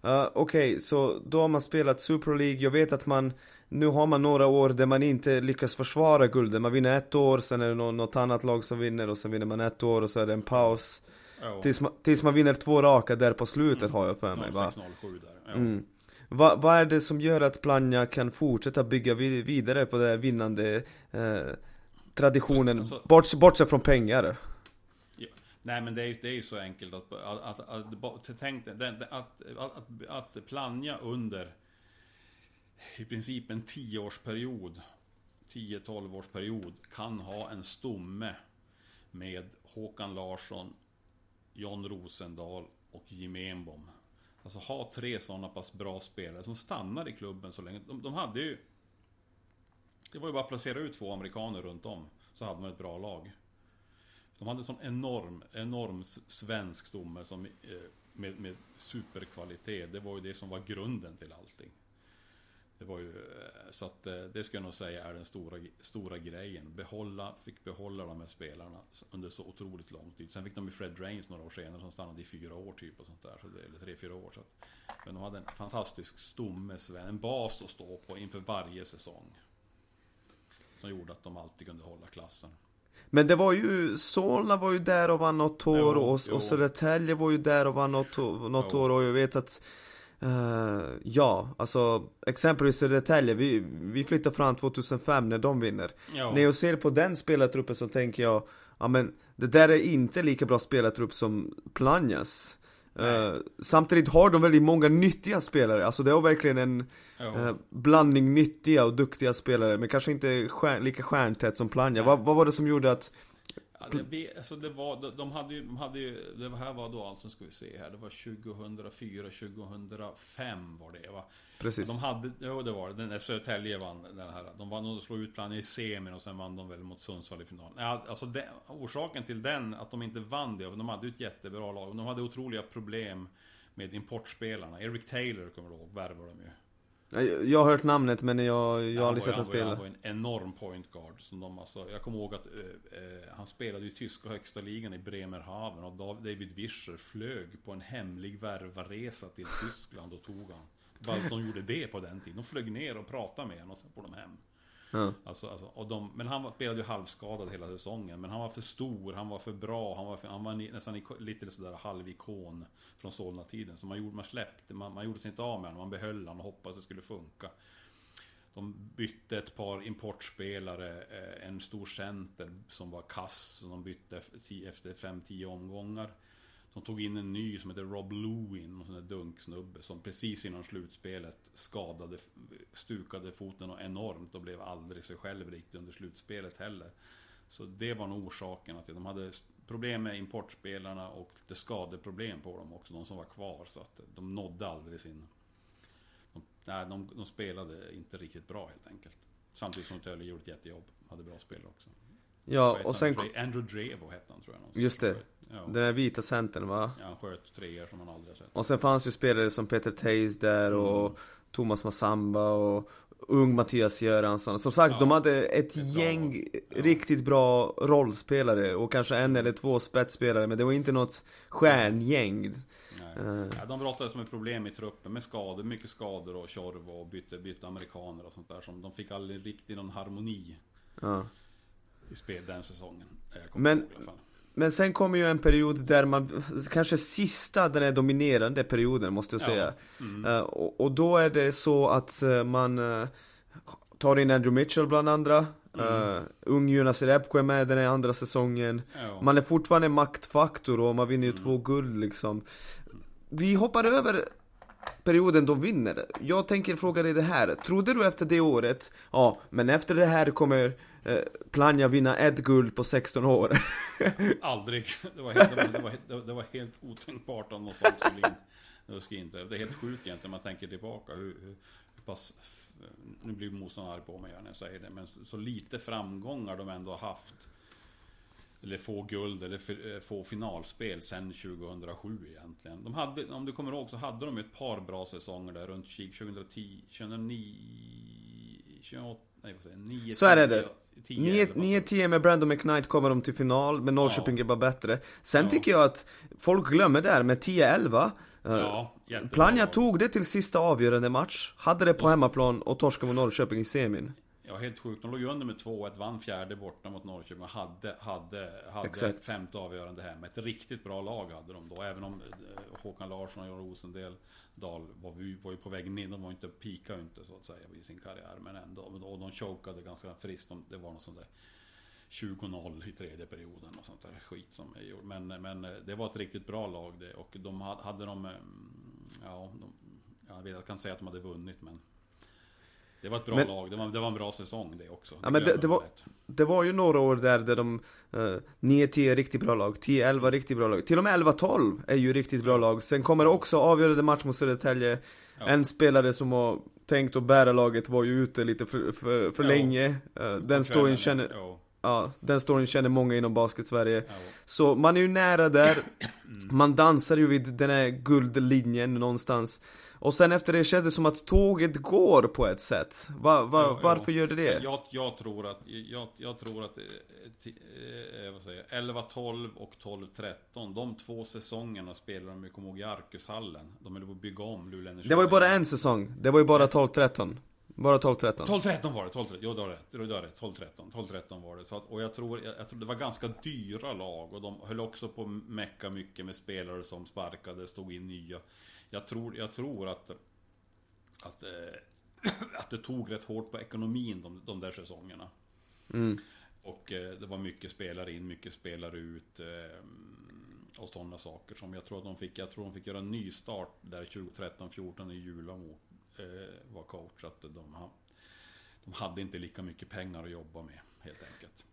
Uh, Okej, okay, så då har man spelat Super League. Jag vet att man nu har man några år där man inte lyckas försvara guldet. Man vinner ett år, sen är det något annat lag som vinner och sen vinner man ett år och så är det en paus. Oh. Tills, man, tills man vinner två raka där på slutet mm. har jag för mig. 06, 07 där. Oh. Mm. Vad va är det som gör att Plannja kan fortsätta bygga vidare på den vinnande eh, traditionen, alltså, bort, bortsett från pengar? Nej men det är, det är ju så enkelt att, att, att, att, tänk, att, att, att, att planja under i princip en 10-årsperiod 10-12 årsperiod kan ha en stomme med Håkan Larsson, John Rosendal och Jim Enbom. Alltså ha tre sådana pass bra spelare som stannar i klubben så länge. De, de hade ju... Det var ju bara att placera ut två amerikaner runt om. Så hade man ett bra lag. De hade en sån enorm, enorm svensk stomme som, eh, med, med superkvalitet. Det var ju det som var grunden till allting. Det var ju, eh, så att eh, det ska jag nog säga är den stora, stora grejen. Behålla, fick behålla de här spelarna under så otroligt lång tid. Sen fick de ju Fred Rains några år senare som stannade i fyra år typ och sånt där. Så det, eller tre, fyra år. Så att, men de hade en fantastisk stomme, en bas att stå på inför varje säsong. Som gjorde att de alltid kunde hålla klassen. Men det var ju, Solna var ju där och vann något år och, och Södertälje var ju där och vann något, något år och jag vet att uh, Ja, alltså exempelvis Södertälje, vi, vi flyttar fram 2005 när de vinner. Jo. När jag ser på den spelartruppen så tänker jag Ja men det där är inte lika bra spelartrupp som Planjas Uh, samtidigt har de väldigt många nyttiga spelare, alltså det är verkligen en uh, blandning nyttiga och duktiga spelare Men kanske inte stjär, lika stjärntätt som Planja, vad, vad var det som gjorde att Ja, det, alltså det var, de, de hade ju, de hade ju, det här var då alltså, ska vi se här, det var 2004, 2005 var det va? Precis. De hade, jo det var det, Södertälje vann den här. De vann och slog ut Plannja i semin och sen vann de väl mot Sundsvall i finalen. Ja, alltså det, orsaken till den, att de inte vann det, de hade ju ett jättebra lag. De hade otroliga problem med importspelarna. Eric Taylor kommer du ihåg, värvade de ju. Jag har hört namnet men jag, jag har aldrig sett honom spela. Han var en enorm point guard. Som de alltså, jag kommer ihåg att eh, eh, han spelade i tyska högsta ligan i Bremerhaven och David Wischer flög på en hemlig värvarresa till Tyskland och tog han. Bara att de gjorde det på den tiden. De flög ner och pratade med honom och sen får de hem. Mm. Alltså, alltså, och de, men han spelade ju halvskadad hela säsongen. Men han var för stor, han var för bra, han var, för, han var nästan lite sådär halvikon från Solna-tiden. Så man, gjorde, man släppte, man, man gjorde sig inte av med honom, man behöll honom och hoppades det skulle funka. De bytte ett par importspelare, eh, en stor center som var kass, som de bytte efter 5-10 omgångar. De tog in en ny som heter Rob Lewin, en sån där dunksnubbe som precis innan slutspelet skadade, stukade foten och enormt och blev aldrig sig själv riktigt under slutspelet heller. Så det var nog orsaken att de hade problem med importspelarna och lite skadeproblem på dem också, de som var kvar. Så att de nådde aldrig sin... De, nej, de, de spelade inte riktigt bra helt enkelt. Samtidigt som Tölle gjorde ett jättejobb, hade bra spelare också. Ja, och sen, han? Dre- Andrew Drevo hette han tror jag. någonstans. Just det. Ja, den där vita centern va? ja han sköt treor som man aldrig har sett. Och sen fanns ju spelare som Peter Tays där Mm. och Thomas Massamba och ung Mattias Göransson. Som sagt, Ja, de hade ett ett bra gäng lag. Ja. riktigt bra rollspelare och kanske en eller två spetsspelare, men det var inte något stjärngäng. Eh. Ja, de brottades med problem i truppen, med skador, mycket skador och tjorv och bytte, bytte amerikaner och sånt där. Som de fick aldrig riktigt någon harmoni Ja. I spel den säsongen. Men- ihåg. Men sen kommer ju en period där man, kanske sista den här dominerande perioden måste jag Ja. säga. Mm. Eh, och, och då är det så att eh, man eh, tar in Andrew Mitchell bland andra. Mm. Uh, ung Jonas Repko är med den här andra säsongen. Ja. Man är fortfarande maktfaktor och man vinner ju Mm. två guld liksom. Vi hoppar över perioden de vinner. Jag tänker fråga dig det här. Trodde du efter det året, ja, men efter det här kommer eh, Plannja vinna ett guld på 16 år? Aldrig. Det var helt, det var, det var, det var helt otänkbart om något sånt skulle in. Det skulle inte. Det är helt sjukt egentligen man tänker tillbaka. Hur, hur, hur pass, nu blir motståndaren arg på mig när jag säger det. Men så, så lite framgångar de ändå har haft. Eller få guld eller f- få finalspel sen 2007 egentligen. De hade, om du kommer ihåg så hade de ett par bra säsonger där runt 2010, 2009, 28, nej vad säger jag, 9, Så här är det. 10, 11. 9-10 med Brandon McKnight kommer de till final, men Norrköping är bara bättre. Sen Ja. tycker jag att folk glömmer där med 10-11. eh, Ja, lag. tog det till sista avgörande match, hade det på hemmaplan och torskade mot Norrköping i semin. Ja, helt sjukt. De låg ju under med 2-1, vann fjärde borta mot Norrköping och hade, hade, hade Exakt. ett femte avgörande hem. Ett riktigt bra lag hade de då, även om eh, Håkan Larsson och Jan Rosendal Dahl var, var ju på väg ner. De var inte, pika inte så att säga i sin karriär, men ändå. Och de chokade ganska friskt. De, det var något sånt där 20-0 i tredje perioden och sånt där skit som är gjort. Men, men eh, det var ett riktigt bra lag det. Och de hade, hade de, eh, ja, de, jag, vet, jag kan säga att de hade vunnit men det var ett bra Men- lag, det var, det var en bra säsong det också. Ja, men det- det var-. Det var ju några år där, där de uh, 9-10 riktigt bra lag, 10-11 riktigt bra lag. Till och med 11-12 är ju riktigt bra lag. Sen kommer det också avgörande match mot Södertälje. Ja. En spelare som har tänkt att bära laget var ju ute lite för, för, för Ja. länge. Eh, den storyn känner, Ja, ja, den storyn känner många inom basket-Sverige. ja. Så man är ju nära där, Mm. man dansar ju vid den här guldlinjen någonstans. Och sen efter det känns det som att tåget går på ett sätt. Va, va, Ja, ja. varför gör det det? Jag, jag tror att, jag, jag tror att, eh, eh, vad säger jag, 11-12 och 12-13, de två säsongerna spelar de, jag kommer ihåg, i Arkushallen. De höll på att bygga om Luleå Energi. Det var ju bara en säsong, det var ju bara 12-13. Bara 12-13. 12-13 var det, 12 Jo, du har rätt. Du har rätt. 12-13. 12-13 var det. Så att, och jag tror, jag, jag tror det var ganska dyra lag. Och de höll också på att mecka mycket med spelare som sparkade, stod in nya. Jag tror, jag tror att... Att, eh, att det tog rätt hårt på ekonomin de, de där säsongerna. Mm. Och eh, det var mycket spelare in, mycket spelare ut. Eh, och sådana saker som jag tror att de fick. Jag tror de fick göra en ny start där 2013-14 i Julamo var coach. Att de, de hade inte lika mycket pengar att jobba med helt enkelt.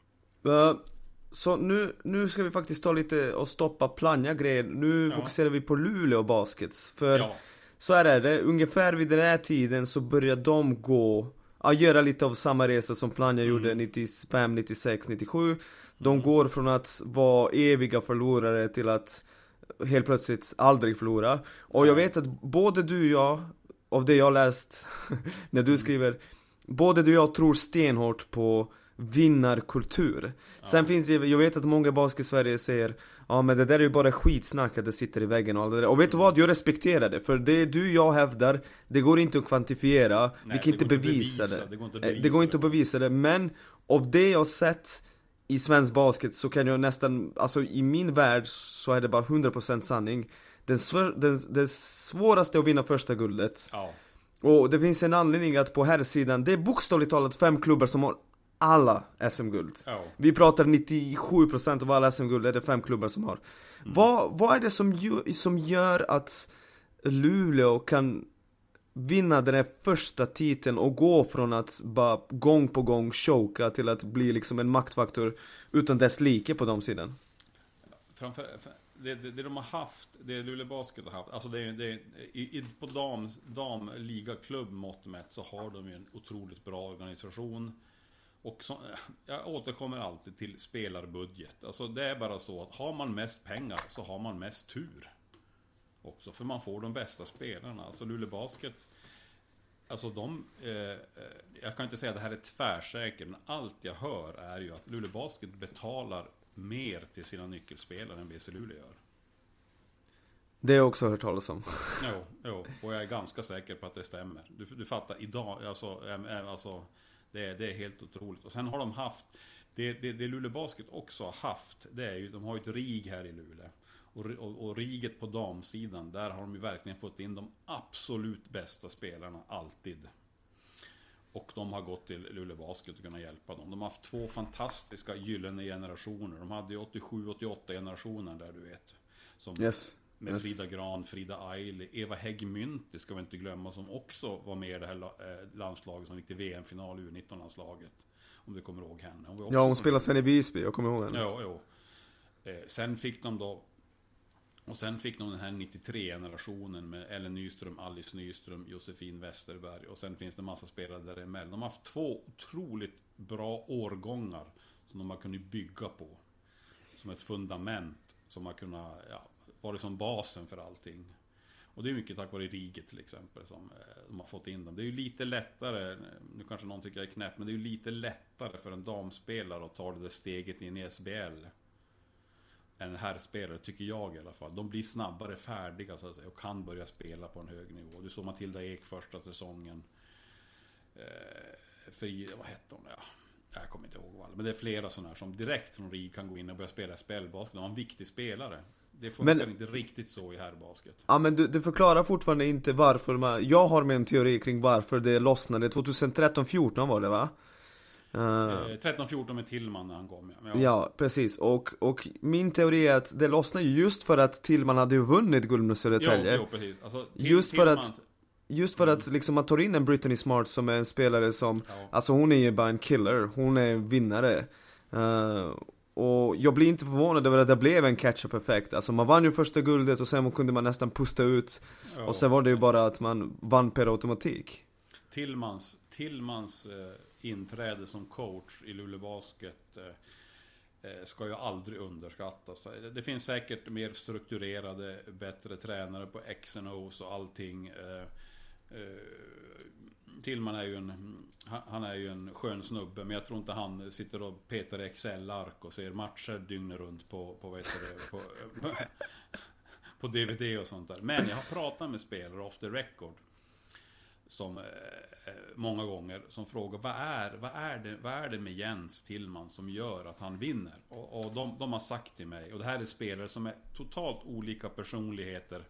Eh, Så nu, nu ska vi faktiskt ta lite och stoppa planja-grejen. Nu Ja. fokuserar vi på Luleå Baskets. För Ja, så här är det, ungefär vid den här tiden så börjar de gå Ja, göra lite av samma resa som Plannja Mm. gjorde 95, 96, 97 De går från att vara eviga förlorare till att helt plötsligt aldrig förlora Och jag vet att både du och jag, av det jag läst när Mm. du skriver Både du och jag tror stenhårt på vinnarkultur. Sen finns det, jag vet att många basket i Sverige säger Ja men det där är ju bara skitsnack att det sitter i väggen och allt det där. Och vet du vad? Jag respekterar det. För det du jag hävdar, det går inte att kvantifiera. Nej, vi kan inte bevisa, bevisa, det. det går inte att Eh, bevisa det går inte det. att bevisa det. Men av det jag sett i svensk basket så kan jag nästan, alltså i min värld så är det bara 100% sanning. Den, svår, den, det svåraste att vinna första guldet Ja. och det finns en anledning att på här sidan det är bokstavligt talat fem klubbar som har alla SM-guld. Ja. Vi pratar 97% av alla SM-guld är det fem klubbar som har. Vad, vad är det som gör, som gör att Luleå kan vinna den här första titeln och gå från att bara gång på gång choka till att bli liksom en maktfaktor utan dess like på de sidan? Framför, för- det, det, det de har haft, det Luleå Basket har haft, alltså det, det, i, på dam, damligaklubb mått mätt så har de ju en otroligt bra organisation. Och så, jag återkommer alltid till spelarbudget. Alltså det är bara så att har man mest pengar så har man mest tur. Också för man får de bästa spelarna. Alltså Luleå Basket Alltså de, eh, eh, jag kan inte säga att det här är tvärsäkert, men allt jag hör är ju att Luleå Basket betalar mer till sina nyckelspelare än BC Luleå gör. Det har jag också hört talas om. Jo, jo, och jag är ganska säker på att det stämmer. Du, du fattar, idag, alltså, äm, alltså det, är- det är helt otroligt. Och sen har de haft, det, det, det Luleå Basket också har haft, det är ju, de har ju ett RIG här i Luleå. Och, och, och riget på damsidan, där har de ju verkligen fått in de absolut bästa spelarna, alltid. Och de har gått till Luleå Basket och kunnat hjälpa dem. De har haft två fantastiska gyllene generationer. De hade ju 87-88 generationen där du vet. Som Yes med yes. Frida Gran, Frida Aili, Eva Hägg Mynti ska vi inte glömma som också var med i det här eh, landslaget som gick till VM-final i U19-landslaget. Om du kommer ihåg henne. Hon Ja, hon spelar sen i Visby, jag kommer ihåg henne. Jo, jo. Eh, sen fick de då och sen fick de den här 93-generationen med Ellen Nyström, Alice Nyström, Josefin Westerberg och sen finns det massa spelare däremellan. De har haft två otroligt bra årgångar som de har kunnat bygga på. Som ett fundament som har kunnat, ja, var som basen för allting. Och det är mycket tack vare Riget till exempel som eh, de har fått in dem. Det är ju lite lättare, nu kanske någon tycker jag är knäpp, men det är ju lite lättare för en damspelare att ta det där steget in i SBL. Än en herrspelare, tycker jag i alla fall. De blir snabbare färdiga så att säga och kan börja spela på en hög nivå. Du såg Matilda Ek första säsongen. Eh, fri, vad hette hon? Ja, jag kommer inte ihåg vad alla- Men det är flera sådana här som direkt från RIG kan gå in och börja spela spelbasket. De var en viktig spelare. Det funkar Men- inte riktigt så i herrbasket. Ja men du, du förklarar fortfarande inte varför man, jag har med en teori kring varför det lossnade 2013-14 var det va? Eh, Eh, 13-14 med Tillman när han kom. Ja. Ja, precis. Och, och min teori är att det lossnade ju just för att Tillman hade ju vunnit guld med Jo, Södertälje. jo, precis. Alltså, till, Just för att- Just för att liksom man tar in en Brittany Smart som är en spelare som, Ja. alltså hon är ju bara en killer, hon är en vinnare. Eh, och jag blir inte förvånad över att det blev en catch-up effekt. Alltså man vann ju första guldet och sen kunde man nästan pusta ut. Ja. Och sen var det ju bara att man vann per automatik. Tillmans, Tillmans eh, inträde som coach i Luleå Basket eh, eh, ska ju aldrig underskattas. Det- finns säkert mer strukturerade, bättre tränare på X and O's och allting. Eh, eh, Tillman är ju en, han- är ju en skön snubbe, men jag tror inte han sitter och petar i Excel-ark och ser matcher dygnet runt på, på, vad heter det, på, på DVD och sånt där. Men jag har pratat med spelare off the record som eh, eh, många gånger som frågar vad är, vad, är det, vad är det med Jens Tillman som gör att han vinner? Och, och de, de har sagt till mig, och det här är spelare som är totalt olika personligheter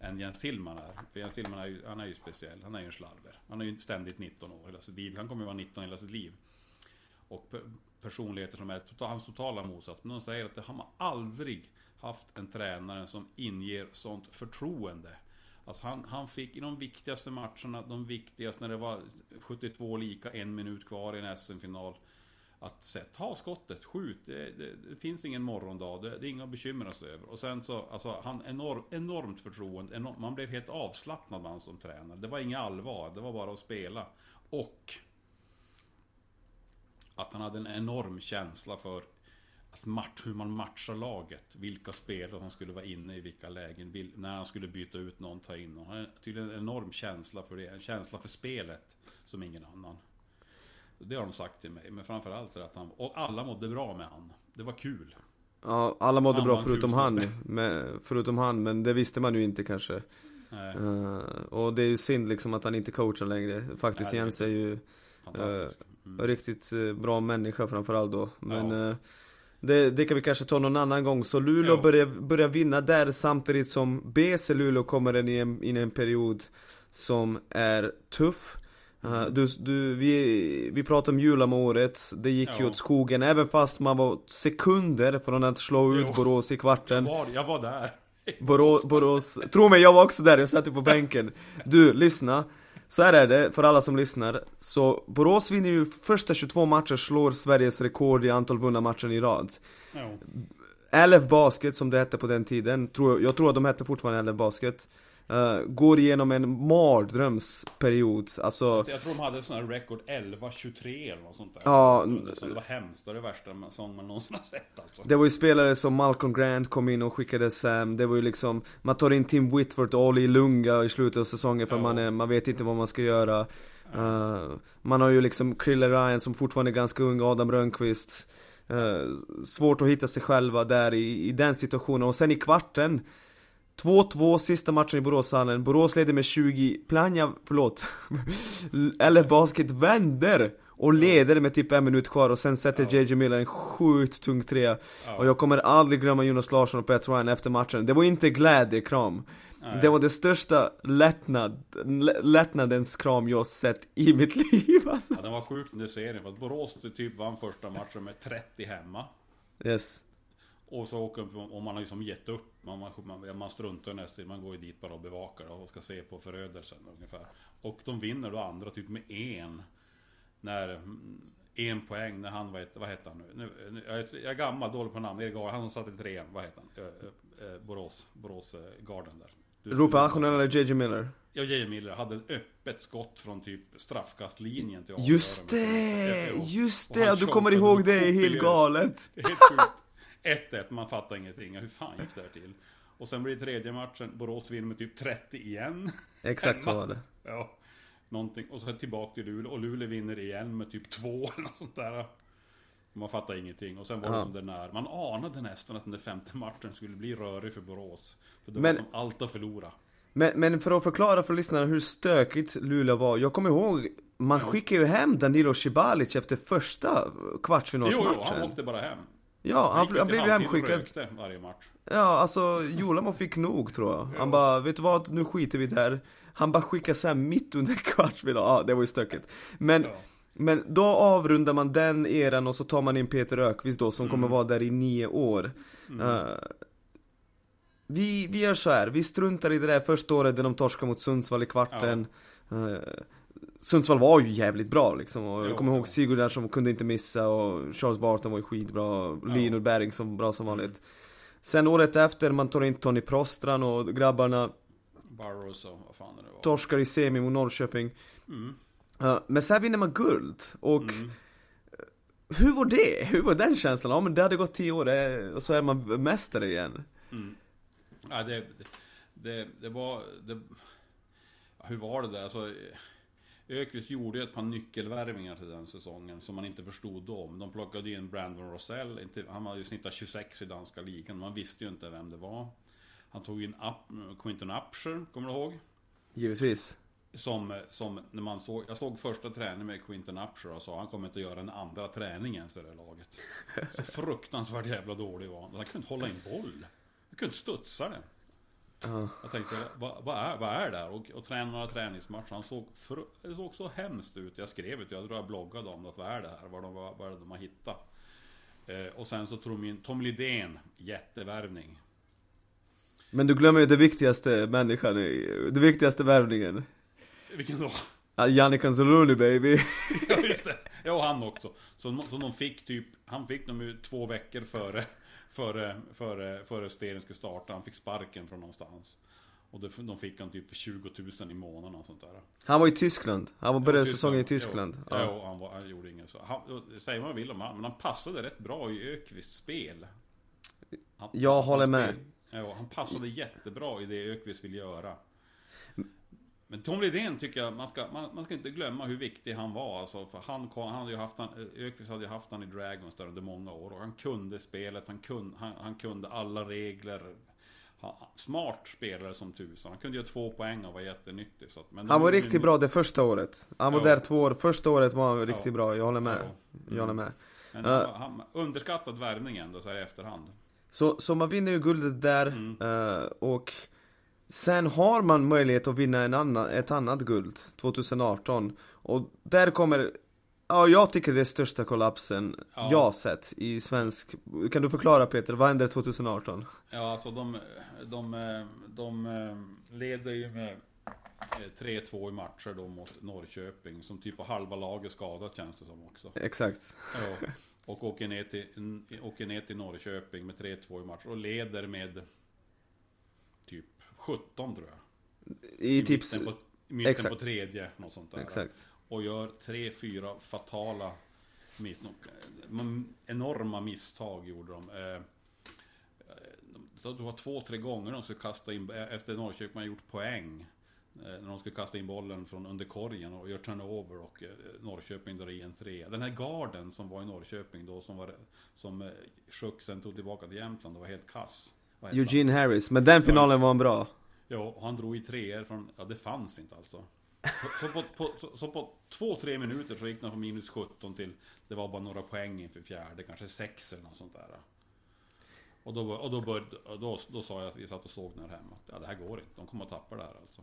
än Jens Tillman är. För Jens Tillman är ju, han är ju speciell, han är ju en slarver. Han är ju ständigt 19 år hela sitt liv, han kommer ju vara 19 hela sitt liv. Och personligheter som är total, hans totala motsats. Men de säger att det har man aldrig haft en tränare som inger sånt förtroende. Alltså han, han fick i de viktigaste matcherna, de viktigaste när det var 72 lika, en minut kvar i en SM-final. Att säga, ta skottet, skjut, det, det, det finns ingen morgondag, det, det är inga att bekymra sig över. Och sen så, alltså han enorm, enormt förtroende, enorm, man blev helt avslappnad man som tränare. Det var inget allvar, det var bara att spela. Och att han hade en enorm känsla för att match, hur man matchar laget. Vilka spelare som skulle vara inne i vilka lägen. Vil, när han skulle byta ut någon, ta in någon. Han hade tydligen en enorm känsla för det. En känsla för spelet som ingen annan. Det har de sagt till mig. Men framförallt är att han, och alla mådde bra med han. Det var kul. Ja, alla mådde Han bra förutom han, med, förutom han, men det visste man ju inte kanske. Eh, och det är ju synd liksom att han inte coachar längre. Faktiskt Nej, Jens är ju fantastiskt. Mm. riktigt eh, bra människa framförallt då. Men Ja. eh, det, det kan vi kanske ta någon annan gång. Så Luleå Ja. börjar, börjar vinna där samtidigt som BC Luleå kommer in i en, in i en period som är tuff. Mm. du, du, vi, vi pratade om jul om året, det gick ju Ja. åt skogen även fast man var sekunder från att slå ut Jo. Borås i Jag kvarten. var, jag var där. Borås, Borås, tro mig jag var också där, jag satt ju på bänken Du, lyssna Så här är det, för alla som lyssnar Så Borås vinner ju första 22 matcher, slår Sveriges rekord i antal vunna matcher i rad Ja. LF Basket som det hette på den tiden, tror jag, jag tror att de hette fortfarande LF Basket eh, Går igenom en mardrömsperiod, alltså Jag tror de hade sån här record 11-23 eller något sånt där. Ja, Så det var hemskt, det var det värsta som man någonsin har sett alltså. Det var ju spelare som Malcolm Grant kom in och skickade Sam, det var ju liksom Man tar in Tim Whitford och Oli Lunga i slutet av säsongen för Ja. man, är, man vet inte vad man ska göra Eh, Man har ju liksom Krille Ryan som fortfarande är ganska ung, Adam Rönnqvist Eh, Svårt att hitta sig själva där i, i den situationen och sen i kvarten 2-2 sista matchen i Boråshallen, Borås leder med 20, Planja, förlåt LF Basket vänder och leder med typ en minut kvar och sen sätter Ja. JJ Miller en sjukt tung trea Ja. Och jag kommer aldrig glömma Jonas Larsson och Pat Ryan efter matchen Det var inte glädjekram Nej. Det var det största lättnad, lä- lättnadens kram jag sett i mitt liv alltså Ja, den var sjukt den serien, för att Borås typ vann första matchen med 30 hemma. Yes Och så åker de, och man har liksom gett upp. Man, man, man, struntar nästan man går ju dit bara och bevakar och ska se på förödelsen ungefär. Och de vinner då andra typ med en. När, mm, en poäng när han, vad vad heter han nu? nu, nu jag, är, jag är gammal, dålig på namn. Erik Gar- Han som satt i trean, vad heter han? Eh, eh, eh, Borås, Borås eh, Garden där. Du- Rupa du- Ahonen eller JJ Miller? Ja, J. Miller hade ett öppet skott från typ straffkastlinjen till Just det! Just det! Du kommer ihåg det, är helt galet! Helt sjukt. 1-1, man fattar ingenting. Hur fan gick det här till? Och sen blir det tredje matchen, Borås vinner med typ 30 igen. Exakt så var det Ja, någonting. Och så tillbaka till Luleå. Och Luleå vinner igen med typ 2 eller något sånt där. Man fattar ingenting. Och sen var det som. Man anade nästan att den där femte matchen skulle bli rörig för Borås. För det Men- var som allt att förlora. Men, men för att förklara för lyssnarna hur stökigt Luleå var, jag kommer ihåg Man skickade ju hem Danilo Cibalic efter första Jo, jo, kvartsfinalsmatchen han åkte bara hem. Ja, han, han blev ju hemskickad. varje match. Ja, alltså Jolamo fick nog tror jag. Han bara, vet du vad, nu skiter vi där. Han bara skickade sen mitt under kvartsfinal, ja det var ju stökigt. Men, Ja. men då avrundar man den eran och så tar man in Peter Ökvist då som Mm. kommer vara där i nio år. Eh, vi, vi gör så här, vi struntar i det där första året när de torskar mot Sundsvall i kvarten. Eh, Sundsvall var ju jävligt bra liksom och jag kommer ihåg. Sigurd där som kunde inte missa och Charles Barton var ju skitbra, Linus Bering som bra som vanligt Sen året efter, man tar in Tony Prostran och grabbarna Burrows och vad fan det var. torskar i semi mot Norrköping Mm. Ja, Men sen vinner man guld och Mm. hur var det? Hur var den känslan? Ja men det hade gått tio år och så är man mästare igen Ja, det, det, det var... Det, ja, hur var det där? Alltså, Ökvist gjorde ett par nyckelvärvningar till den säsongen som man inte förstod då. De plockade in Brandon Rosell. Han hade ju snittat 26 i danska ligan. Man visste ju inte vem det var. Han tog in Up, Quinton Upshur, kommer du ihåg? Givetvis Som, som när man såg, jag såg första träningen med Quinton Upshur och sa han kommer inte att göra en andra träning ens i det här laget. Så fruktansvärt jävla dålig var han. Han kunde inte hålla in boll. Han kunde inte studsa den. Ja. Jag tänkte, vad, vad, är, vad är det här? Och, och träna några träningsmatcher. Han såg, det såg så hemskt ut. Jag skrev det, jag tror jag bloggade om det. Vad är det här? Vad, de, vad, vad är det de har hittat? Eh, och sen så tog de in Tom Lidén, jättevärvning. Men du glömmer ju det viktigaste människan, det viktigaste värvningen Vilken då? Ja, Jannik Anzalulu baby Ja just det, ja och han också. Så, så de fick typ, han fick dem ju två veckor före, före, före, före serien skulle starta. Han fick sparken från någonstans. Och det, de fick han typ för 20 000 i månaden och sånt där. Han var i Tyskland, han var började Ja, säsongen i Tyskland Ja, ja. ja han, var, han gjorde inget så. Han, säger vad man vill om han, men han passade rätt bra i Ökvists spel. Han, Jag håller med. spel- Ja, han passade jättebra i det Ökvist vill göra. Men Tom Lidén tycker jag, man ska, man, man, ska inte glömma hur viktig han var. Alltså, för han, han hade ju haft han, Ökvist hade ju haft han i Dragons där under många år. Och han kunde spelet, han kunde, han, han kunde alla regler. Smart spelare som tusan. Han kunde göra två poäng och var jättenyttig. Så att, men han var riktigt nu, bra det första året. Han var ja. där två år. Första året var han riktigt ja. bra, jag håller med. Ja. Jag håller med. Men han, uh, han, underskattad värvning ändå så här i efterhand. Så, så man vinner ju guldet där. Mm. Uh, och Sen har man möjlighet att vinna en annan, ett annat guld 2018 Och där kommer Ja, jag tycker det är största kollapsen ja. jag sett i svensk Kan du förklara Peter, vad hände 2018? Ja, alltså de, de, de leder ju med 3-2 i matcher då mot Norrköping Som typ av halva laget skadat känns det som också Exakt ja, Och åker ner till, åker ner till Norrköping med 3-2 i matcher och leder med 17 tror jag. I, I tips... Mitten, på, mitten exakt. på tredje, något sånt där. Exakt. Och gör tre, fyra fatala misstag. Enorma misstag gjorde de. Eh, så det var två, tre gånger de skulle kasta in, efter Norrköping har gjort poäng. Eh, när de skulle kasta in bollen från under korgen och gör turnover och eh, Norrköping drar i en tre. Den här garden som var i Norrköping då som var Som Schuck sen tog tillbaka till Jämtland, det var helt kass. Eugene Harris, men den finalen var bra. Ja, han drog i treor från, ja det fanns inte alltså. Så på, på, så, så på två, tre minuter så gick den från minus 17 till, det var bara några poäng inför fjärde, kanske sex eller något sånt där. Och då, och då, började, då, då sa jag att vi satt och såg när hemma, att ja, det här går inte, de kommer att tappa det här alltså.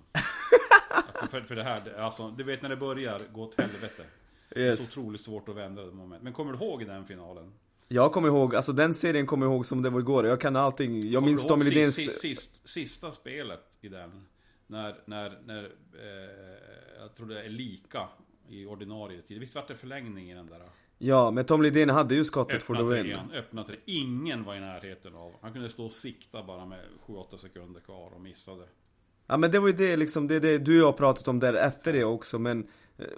för, för, för det här, alltså, du vet när det börjar gå åt helvete. Yes. Det är så otroligt svårt att vända det moment. Men kommer du ihåg den finalen? Jag kommer ihåg, alltså den serien kommer jag ihåg som det var igår, jag kan allting, jag minns Tommy Lidéns... Sist, sist, sista spelet i den, när, när, när, eh, jag tror det är lika i ordinarie tid, visst vart det förlängning i den där? Ja, men Tom Lidén hade ju skottet för the win. Öppna tre, ingen var i närheten av, han kunde stå och sikta bara med 7-8 sekunder kvar och missade. Ja men det var ju det liksom, det det du och jag pratat om där efter det också, men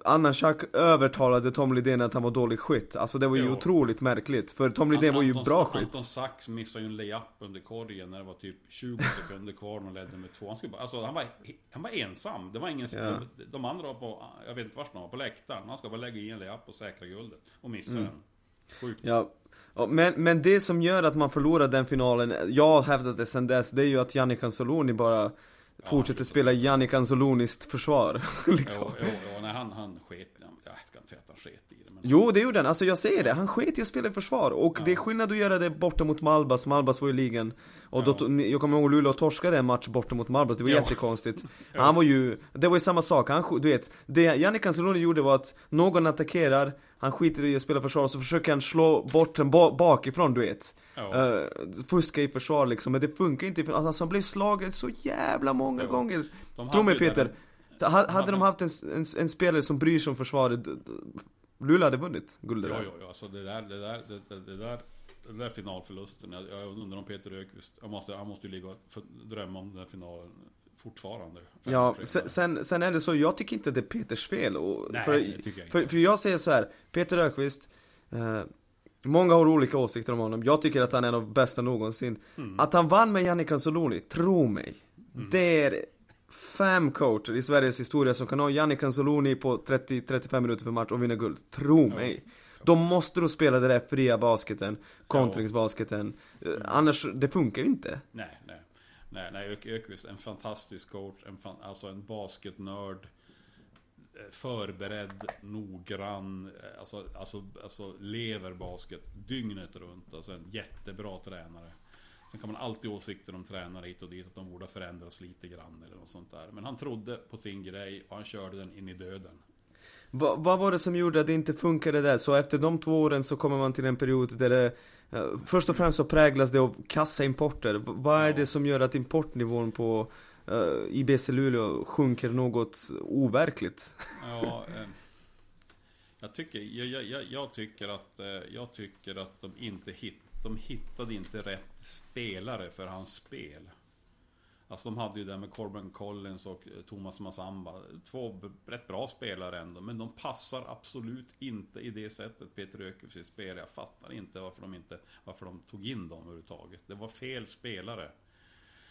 Anna Schack övertalade Tom Lidén att han var dålig skytt. Alltså det var ju jo. otroligt märkligt. För Tom Lidén var ju Anton, bra skytt. Anton Sachs missade ju en layup under korgen när det var typ 20 sekunder kvar och ledde med två. Han, skulle alltså, han, var, han var ensam. Det var ingen ja. de, andra var på, jag vet inte vart de var, på läktaren. Han ska bara lägga i en layup och säkra guldet. Och missa mm. den. Sjukt. Ja. Men, men det som gör att man förlorar den finalen, jag har hävdat det sen dess, det är ju att Jannik Anzoloni bara fortsätter spela Jannik Anzoloniskt försvar. liksom. Jo, jo, jo, nej, han, han sket, jag ska inte säga att han sket i det. Men... Jo, det gjorde han. Alltså jag säger det. Han sket i att spela i försvar. Och ja. det är skillnad att göra det borta mot Malbas. Malbas var ju ligan. Och ja. då, jag kommer ihåg Luleå torskade en match borta mot Malbas. Det var ja. jättekonstigt. Han var ju, det var ju samma sak. Han, du vet, det Jannik Anzoloni gjorde var att någon attackerar, han skiter i att spela försvar, och så försöker han slå bort den bakifrån, du vet. Uh, fuska i försvar liksom, men det funkar inte. Alltså han blev slagen så jävla många jo. gånger. Tro mig Peter. Den, hade, de haft en, en, en, spelare som bryr sig om försvaret, Luleå hade vunnit guldet där. Jo, jo, alltså det där, det där, det, det, det där den där finalförlusten, jag, jag undrar om Peter Ökvist, han måste, han måste ju ligga och drömma om den där finalen fortfarande. Ja, sen, sen är det så, jag tycker inte det är Peters fel. Och, Nej, för, det tycker jag inte. För, för jag säger så här, Peter Ökvist, eh, Många har olika åsikter om honom, jag tycker att han är en av de bästa någonsin mm. Att han vann med Jannik Anzoloni, tro mig mm. Det är fem coacher i Sveriges historia som kan ha Jannik Anzoloni på 30-35 minuter per match och vinna guld, tro ja. mig De måste då spela den där fria basketen, kontringsbasketen mm. Annars, det funkar ju inte Nej, nej Nej, nej Ökvist, en fantastisk coach, en fan, alltså en basketnörd eh, förberedd, noggrann, eh, alltså, alltså, alltså lever basket dygnet runt. Alltså en jättebra tränare. Sen kan man alltid åsikter om tränare hit och dit, att de borde förändras lite grann eller något sånt där. Men han trodde på sin grej och han körde den in i döden. Va, vad var det som gjorde att det inte funkade där? Så efter de två åren så kommer man till en period där det uh, Först och främst så präglas det av kassaimporter. Vad är det som gör att importnivån på uh, i BC Luleå sjunker något overkligt. Ja, eh, jag, tycker, jag, jag, jag, tycker att, eh, jag tycker att de inte hit, de hittade inte rätt spelare för hans spel. Alltså de hade ju det med Corbin Collins och eh, Thomas Massamba. Två rätt bra spelare ändå. Men de passar absolut inte i det sättet Peter Ökvist spelar. Jag fattar inte varför de inte varför de tog in dem överhuvudtaget. Det var fel spelare.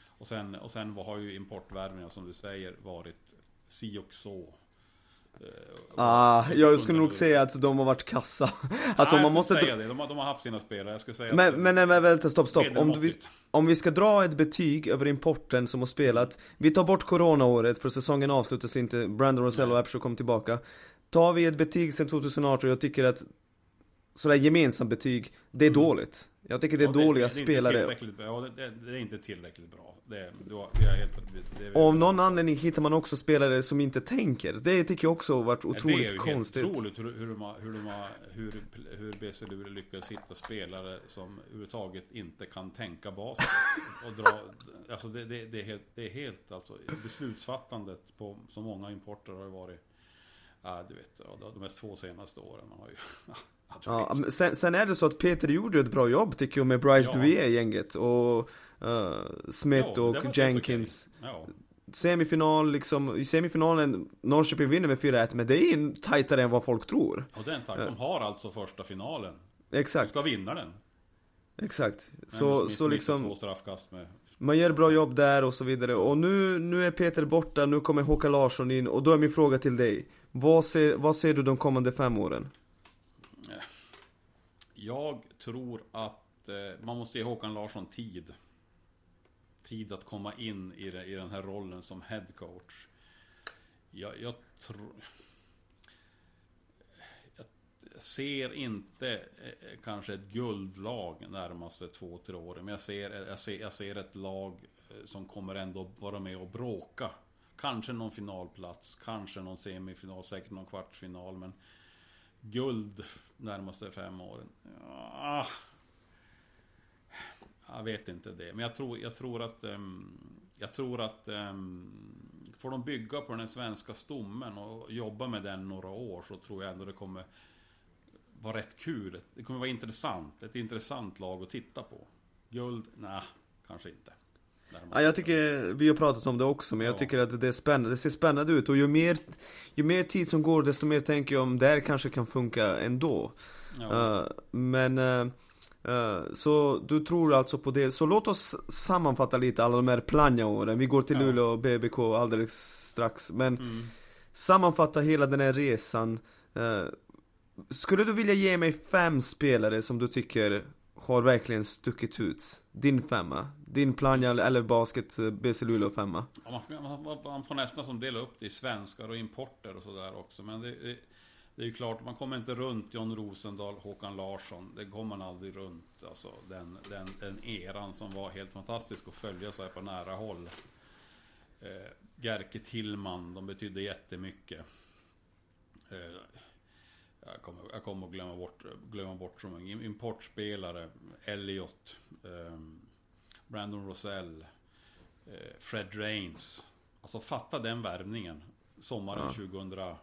Och sen, och sen har ju importvärvningar som du säger varit si och så. Eh, Ah, jag skulle nog säga att de har varit kassa. Alltså Nej, man måste... säga det. De har, de har haft sina spelare. Jag skulle säga Men, att, men, nej, men vänta, stopp, stopp. Om, du, om vi ska dra ett betyg över importen som har spelat Vi tar bort coronaåret för säsongen avslutas inte, Brandon Rosell och Apshaw kom tillbaka Tar vi ett betyg sen 2018, jag tycker att Sådär gemensamt betyg, det är dåligt Jag tycker det är Mm. Ja, dåliga det är inte spelare tillräckligt bra. Ja, det, det, det är inte tillräckligt bra. Det, det är helt, det, det, av någon anledning hittar man också spelare som inte tänker Det tycker jag också har varit Ja, otroligt det är ju konstigt helt otroligt hur, hur, de hur, de hur, hur BC Luleå lyckas hitta spelare som överhuvudtaget inte kan tänka basket. Och dra, alltså det, det, det, är helt, det är helt alltså, beslutsfattandet på så många importer har ju varit Ja, du vet, de två senaste åren. Man har ju, Ja, sen, sen är det så att Peter gjorde ett bra jobb tycker jag med Bryce Ja. Duvier i gänget och uh, Smith Ja, det och Jenkins. okej. Ja, Semifinal liksom, i semifinalen Norrköping vinner med 4-1 men det är ju tajtare än vad folk tror. Och den tack, de har alltså första finalen. De Exakt, ska vinna den. exakt. Men Så, Smith så liksom Två straffkast med Man gör bra jobb där och så vidare. Och nu, nu är Peter borta, nu kommer Håkan Larsson in. Och då är min fråga till dig. Vad ser, vad ser du de kommande fem åren? Jag tror att eh, man måste ge Håkan Larsson tid. Tid att komma in i, det, i den här rollen som head coach. Jag, jag tror... Jag ser inte eh, kanske ett guldlag närmaste två, tre åren. Men jag ser, jag, ser, jag ser ett lag eh, som kommer ändå vara med och bråka. Kanske någon finalplats, kanske någon semifinal, säkert någon kvartsfinal. Men guld närmaste fem åren. Ja, jag vet inte det. Men jag tror, jag tror att... Ehm, jag tror att... Ehm, får de bygga på den svenska stommen och jobba med den några år så tror jag ändå det kommer vara rätt kul. Det kommer vara intressant. Ett intressant lag att titta på. Guld? Nej, kanske inte. Ja, jag tycker, vi har pratat om det också, men jag Ja. tycker att det är spännande, det ser spännande ut och ju mer, ju mer tid som går desto mer tänker jag om det här kanske kan funka ändå. Ja. Eh, men, eh, eh, så du tror alltså på det, så låt oss sammanfatta lite alla de här Plannja-åren, vi går till Ja. Luleå och BBK alldeles strax, men Mm. sammanfatta hela den här resan. Skulle du vilja ge mig fem spelare som du tycker har verkligen stuckit ut? Din femma, din Plannja eller basket eh, BC Luleå femma? Ja, man, man, man får nästan som dela upp det i svenskar och importer och sådär också. Men det, det, det är ju klart, man kommer inte runt John Rosendahl, Håkan Larsson. Det kommer man aldrig runt. Alltså den, den, den eran som var helt fantastisk att följa så här på nära håll. Eh, Gerke Tillman, de betydde jättemycket. Eh, jag kommer, jag kommer att glömma bort, glömma bort så många importspelare. Elliot, eh, Brandon Rosell. Eh, Fred Rains. Alltså fatta den värvningen. Sommaren Ja. 2000... Eh,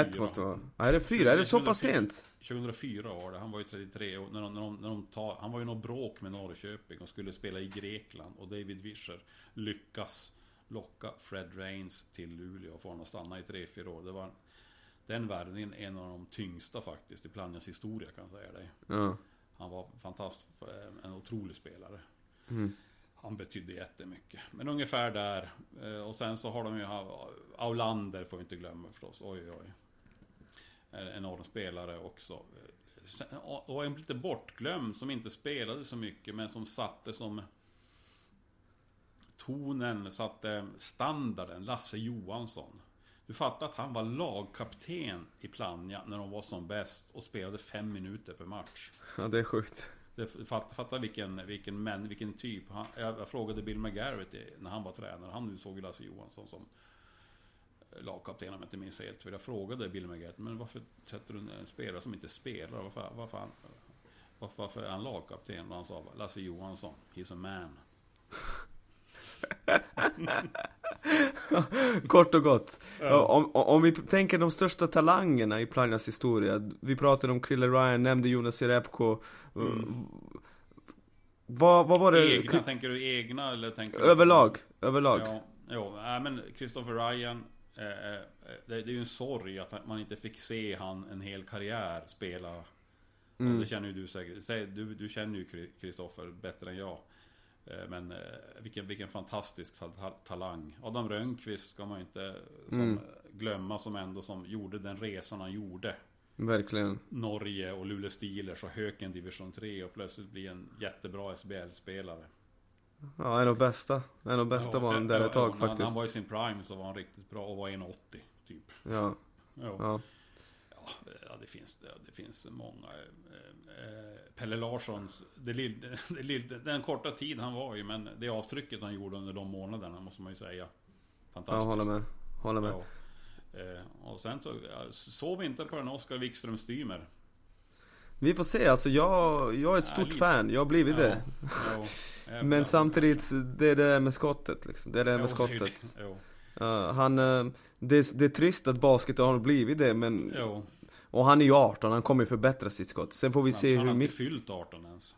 Ett måste vara. Är det fyra? Är det så pass sent? 2004 var det, han var ju 33 och när de, när de, när de tar, Han var ju något bråk med Norrköping och skulle spela i Grekland och David Vischer lyckas locka Fred Rains till Luleå och få honom att stanna i 3-4 år. Det var den värvningen är en av de tyngsta faktiskt i Plannjas historia kan jag säga dig. Ja. Han var fantastisk, en otrolig spelare. Mm. Han betydde jättemycket. Men ungefär där. Eh, Och sen så har de ju ha- Aulander får vi inte glömma förstås. Oj oj. En enorm spelare också. Eh, och en lite bortglömd som inte spelade så mycket men som satte som tonen, satte standarden. Lasse Johansson. Du fattar att han var lagkapten i Plannja när de var som bäst och spelade fem minuter per match. ja, det är sjukt. Det, fatta, fatta vilken, vilken, män, vilken typ. Han, jag, jag frågade Bill McGarrett när han var tränare. Han nu såg Lasse Johansson som lagkapten om jag inte minns helt. För jag frågade Bill McGarrett, men varför sätter du en spelare som inte spelar? Varför, varför, han, varför, varför är han lagkapten? Och han sa, Lasse Johansson, he's a man. Kort och gott. Om, om vi tänker de största talangerna i Plannjas historia. Vi pratade om Krille Ryan, nämnde Jonas Jerebko. Mm. Vad, vad var det? Egna, tänker du egna eller tänker du... Överlag, överlag. Ja, jo, nej, men Christopher Ryan. Eh, eh, det, det är ju en sorg att man inte fick se han en hel karriär spela. Mm. Det känner ju du säkert. Du, du känner ju Christopher bättre än jag. Eh, Men eh, vilken, vilken fantastisk ta- ta- talang. Adam Rönnqvist ska man inte som, Mm. glömma som ändå som gjorde den resan han gjorde. Verkligen. Norge och Luleå Steelers och Höken division 3 och plötsligt bli en jättebra SBL-spelare. Ja, en av bästa. En av bästa var han där ett tag när, När han faktiskt. var i sin prime så var han riktigt bra och var 1,80 typ. Ja, Ja. ja. Ja, det finns, det, finns många. Eh, eh, Pelle Larssons, det lill, det lill, den korta tid han var i, men det avtrycket han gjorde under de månaderna måste man ju säga. Jag Fantastiskt. håller med. Håller med. Ja. Eh, och sen så, ja, sov inte på en Oskar Wikström Stymer. Vi får se, alltså jag, jag är ett Ja, stort lite. fan. Jag har blivit det. Ja. Men samtidigt, det är det med skottet liksom. Det är det med skottet. Uh, han, uh, det, är- det är trist att basket har blivit det men jo. Och han är ju 18, han kommer ju förbättra sitt skott Sen får vi se han hur har inte mycket fyllt 18 ens.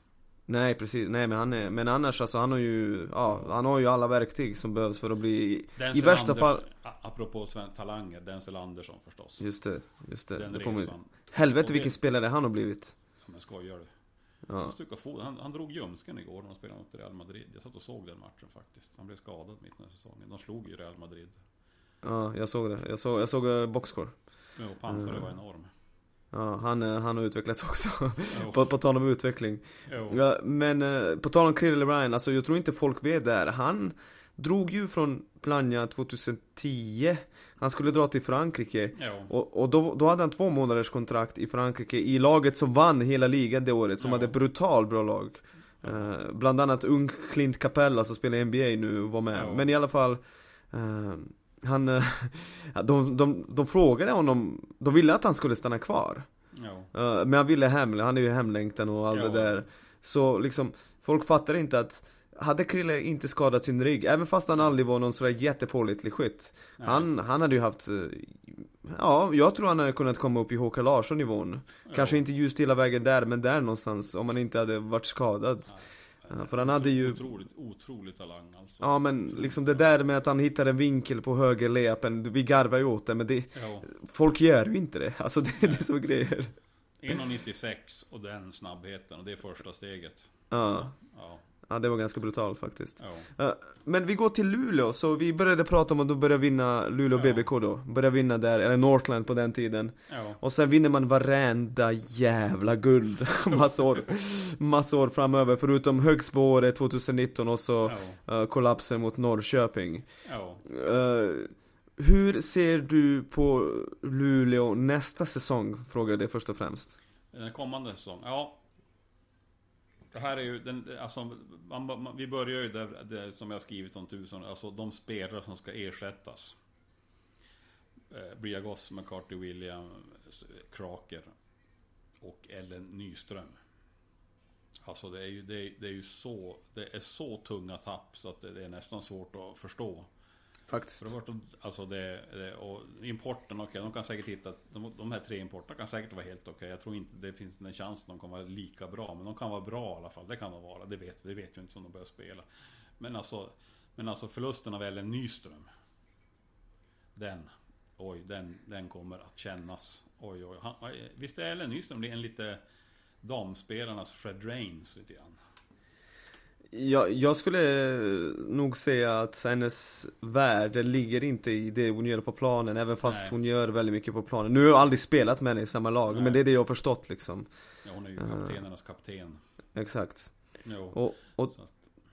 Nej precis, nej men han är, men annars alltså han har ju, ja han har ju alla verktyg som behövs för att bli Denzel I värsta Anders- fall Apropå Sven talanger, Denzel Andersson förstås. Just det, just det, Den det resan. Helvete vilken spelare han har blivit Ja, men skojar du? Ja, Han, han, han drog ljumsken igår när de spelade mot Real Madrid. Jag satt och såg den matchen faktiskt. Han blev skadad mitt i säsongen. De slog ju Real Madrid. ja jag såg det, jag såg, jag såg uh, boxscore Ja, och pansare var enorm. Ja, han, eh, han har utvecklats också på, på tal om utveckling. Ja, men eh, på tal om Krille Ryan, alltså jag tror inte folk vet det här. Han drog ju från Plannja 2010 Han skulle dra till Frankrike Jo. Och, och då, då hade han två månaders kontrakt i Frankrike i laget som vann hela ligan det året, som Ja. hade ett brutalt bra lag Eh, Bland annat ung Clint Capella som spelar i NBA nu var med, Ja. men i alla fall eh, Han, eh, de, de, de frågade honom, de ville att han skulle stanna kvar Jo. Eh, Men han ville hem, han är ju hemlängtan och allt Ja. det där Så liksom, folk fattar inte att hade Krille inte skadat sin rygg, även fast han aldrig var någon sådär jättepålitlig skytt Nej. han, han hade ju haft eh, Ja, jag tror han hade kunnat komma upp i Håkan Larsson nivån Kanske inte just hela vägen där, men där någonstans om han inte hade varit skadad Nej. Ja, för han hade ju- Otroligt, otrolig talang alltså. Ja men liksom det där med att han hittar en vinkel på höger layupen, vi garvar ju åt det men det Jo. Folk gör ju inte det, alltså det det är grejer 1,96 och den snabbheten och det är första steget. Ja, Ja. Ja det var ganska brutalt faktiskt. Eh, Men vi går till Luleå, så vi började prata om att de började vinna Luleå Ja. BBK då Började vinna där, eller Northland på den tiden Ja. Och sen vinner man varenda jävla guld massa år framöver Förutom Högsbo-året 2019 och så eh, kollapsen mot Norrköping. Eh, Hur ser du på Luleå nästa säsong? Frågar jag det först och främst Den kommande säsong. Ja. Det här är ju, den, alltså, man, man, vi börjar ju där, det, som jag skrivit om tusen, alltså de spelare som ska ersättas. Eh, Bria Goss, McCarthy, William, Kraker och Ellen Nyström. Alltså det är ju, det är, det är ju så, det är så tunga tapp så att det, det är nästan svårt att förstå. Faktiskt För det alltså det, det, och importen, okej, de kan säkert hitta, de, de här tre importerna kan säkert vara helt okej. Jag tror inte det finns en chans att de kommer vara lika bra, men de kan vara bra i alla fall. Det kan de vara, det vet, det vet vi inte om de börjar spela. Men alltså, men alltså förlusten av Ellen Nyström. Den, oj, den, den kommer att kännas. Oj, oj, han, visst är Ellen Nyström det är en lite damspelarnas Fred Rains lite grann jag, jag skulle nog säga att hennes värde ligger inte i det hon gör på planen Även fast Nej. hon gör väldigt mycket på planen Nu har jag aldrig spelat med henne i samma lag, Nej. men det är det jag har förstått liksom Ja, hon är ju kaptenernas kapten. Exakt Jo. Och, och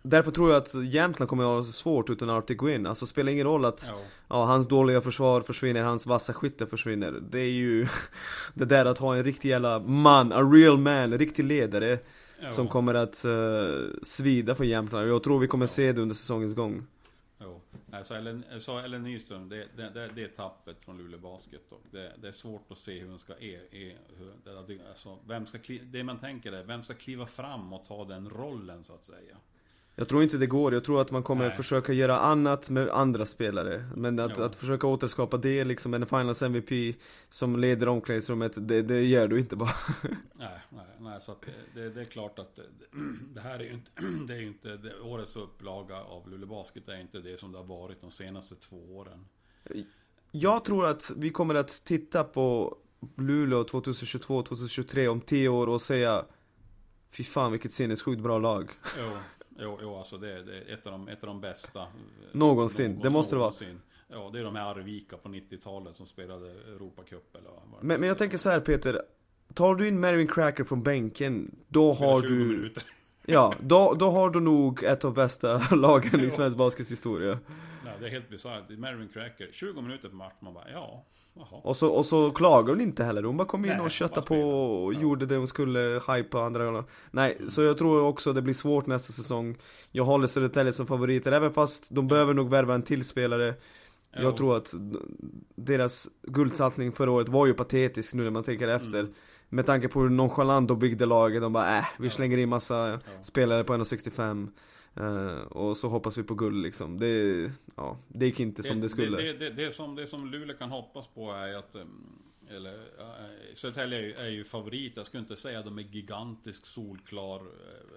därför tror jag att Jämtland kommer att ha svårt utan Artie Gwyn Alltså spelar ingen roll att. Ja, hans dåliga försvar försvinner, hans vassa skytte försvinner Det är ju Det där att ha en riktig jävla man, a real man, en riktig ledare Ja. Som kommer att uh, svida för Jämtland Jag tror vi kommer se det under säsongens gång Jo. Nej, så Ellen, så Ellen Nyström, det, det, det, det är tappet från Luleå Basket. Och det, det är svårt att se hur hon ska... E, e, hur, alltså, vem ska det man tänker är, vem ska kliva fram och ta den rollen så att säga? Jag tror inte det går, jag tror att man kommer Nej. försöka göra annat med andra spelare Men att, Jo. att försöka återskapa det liksom, en finals MVP Som leder omklädningsrummet, det, det gör du inte bara Nej, nej, nej så att det, det, är klart att det, här är ju inte... Det är inte det, årets upplaga av Luleå Basket är inte det som det har varit de senaste två åren. Jag tror att vi kommer att titta på Luleå 2022-2023 om 10 år och säga Fy fan vilket sinnessjukt bra lag Jo, Jo, jo alltså det, det är ett av de, ett av de bästa. eh, Någonsin, någon- det måste det vara. någonsin. Ja, det är de här Arvika på 90-talet som spelade Europacup eller vad det Men, men jag tänker så här Peter, tar du in Mervyn Cracker från bänken, då har 20 du, minuter. ja, då, då har du nog ett av bästa lagen i svensk baskets historia. Nej, det är helt bisarrt. Marvin Cracker, 20 minuter per match. Man bara, ja. Och så, och så klagar hon inte heller, hon bara kom in Nej, och köttade på och Ja. gjorde det hon skulle, hypa andra gånger. Nej, så jag tror också det blir svårt nästa säsong. Jag håller Södertälje som favoriter, även fast de behöver nog värva en till spelare. Jag tror att deras guldsatsning förra året var ju patetisk nu när man tänker efter. Mm. Med tanke på hur nonchalant de byggde laget, de bara äh, vi slänger in massa Ja. spelare på 1,65 eh, Och så hoppas vi på guld liksom. Det, ja, det gick inte som det skulle. Det, det, det, som, det som Luleå kan hoppas på är att em, eller, äh, Södertälje är, ju- är ju favorit. Jag skulle inte säga att de är gigantisk solklar. eh,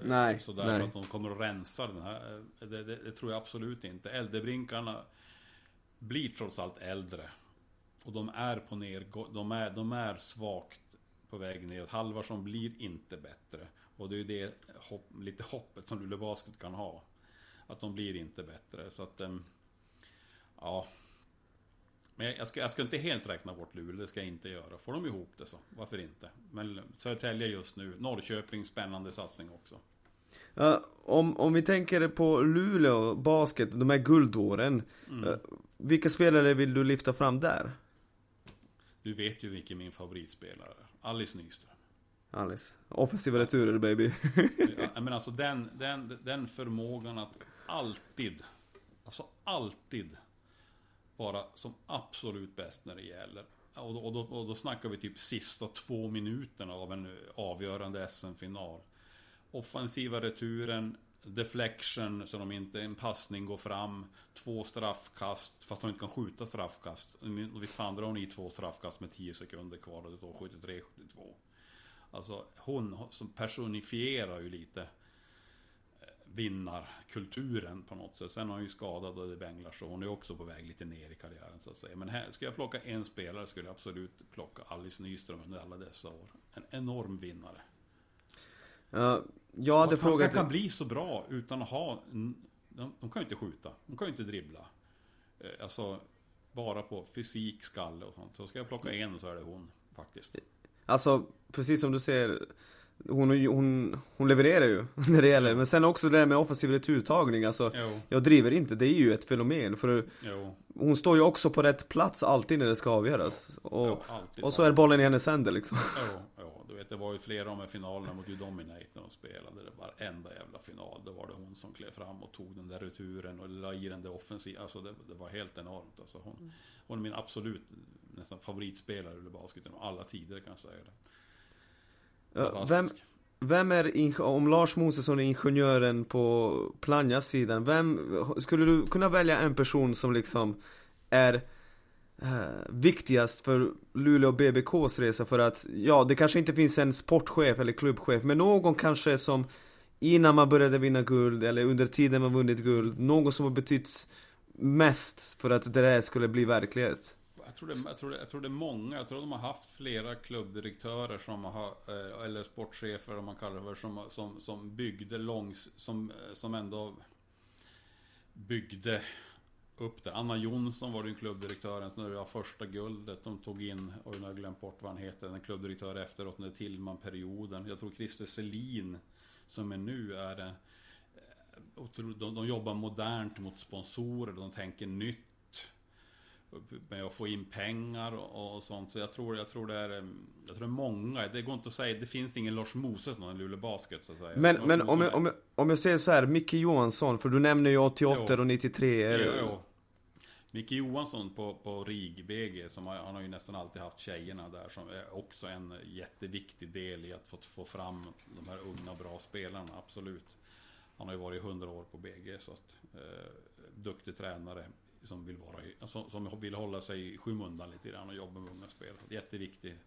Nej, sådär nej. så att de kommer att rensa den här. eh, Det, det, det tror jag absolut inte. Äldrebrinkarna blir trots allt äldre. Och de är på ner, de är, de är svagt på väg ner. Halvarsson blir inte bättre. Och det är ju det hopp, lite hoppet som Luleå Basket kan ha. Att de blir inte bättre. Så att, em, ja. Men jag- jag ska, jag ska inte helt räkna bort Luleå, det ska jag inte göra. Får de ihop det så, varför inte? Men Södertälje just nu, Norrköping, spännande satsning också. Ja, om, om vi tänker på Luleå basket, de här guldåren. Mm. eh, Vilka spelare vill du lyfta fram där? Du vet ju vilken min favoritspelare är. Alice Nyström. Alice. Offensiva returer baby. Ja, men alltså den, den, den förmågan att alltid, alltså alltid vara som absolut bäst när det gäller. Och då, och, då, och då snackar vi typ sista två minuterna av en avgörande SM-final. Offensiva returen, deflection så de inte, en passning går fram, två straffkast, fast de inte kan skjuta straffkast. Och visst fan drar hon i två straffkast med 10 sekunder kvar och det står 73-72. Alltså hon som personifierar ju lite eh, vinnarkulturen på något sätt. Sen är hon ju skadad och det bänglar så hon är också på väg lite ner i karriären så att säga. Men här, ska jag plocka en spelare skulle jag absolut plocka Alice Nyström under alla dessa år. En enorm vinnare. Ja, jag hade Vad fan frågat... kan bli så bra utan att ha... De, de kan ju inte skjuta, de kan ju inte dribbla. Eh, Alltså, bara på fysik, skalle och sånt. Så ska jag plocka en så är det hon faktiskt. Alltså, precis som du säger hon, hon, hon levererar ju när det gäller, men sen också det där med offensiv returtagning, alltså Jo, Jag driver inte, det är ju ett fenomen för jo. hon står ju också på rätt plats alltid när det ska avgöras. Och, jo, alltid. och så är bollen i hennes händer liksom det var ju flera av de här finalerna mot Dominate när de spelade. Det varenda jävla final. Då var det hon som klev fram och tog den där returen och la i den där offensiva. Alltså det, det var helt enormt. Alltså hon, hon är min absolut nästan favoritspelare i basketen av alla tider kan jag säga det. Vem, vem är, om Lars Mosesson är ingenjören på Planjas sidan, vem, skulle du kunna välja en person som liksom är eh, viktigast för Luleå BBKs resa för att, ja det kanske inte finns en sportchef eller klubbchef, men någon kanske som innan man började vinna guld eller under tiden man vunnit guld, någon som har betytt mest för att det där skulle bli verklighet. Jag tror, det, jag, tror det, jag tror det är många. Jag tror de har haft flera klubbdirektörer som har, eh, eller sportchefer om man kallar det för, som, som, som byggde långs, som, eh, som ändå byggde upp det. Anna Jonsson var ju klubbdirektören när det var första guldet. De tog in, och nu har jag glömt bort vad han heter, en klubbdirektör efteråt under Tillman-perioden. Jag tror Christer Selin som är nu är eh, de, de jobbar modernt mot sponsorer, de tänker nytt med att få in pengar och, och sånt. Så jag tror, jag tror det är eh, Jag tror det är många. Det går inte att säga. Det finns ingen Lars Moses någon i Luleå Basket så att säga. Men, men om, jag, om, jag, om jag säger så här, Micke Johansson, för du nämner ju 88 Jo. och 93 är, Jo, jo. Micke Johansson på, på som har, han har ju nästan alltid haft tjejerna där, som är också en jätteviktig del i att få, få fram de här unga bra spelarna, absolut. Han har ju varit 100 år på BG, så att, eh, duktig tränare som vill, vara som, som vill hålla sig i skymundan lite grann och jobba med unga spelare. Jätteviktig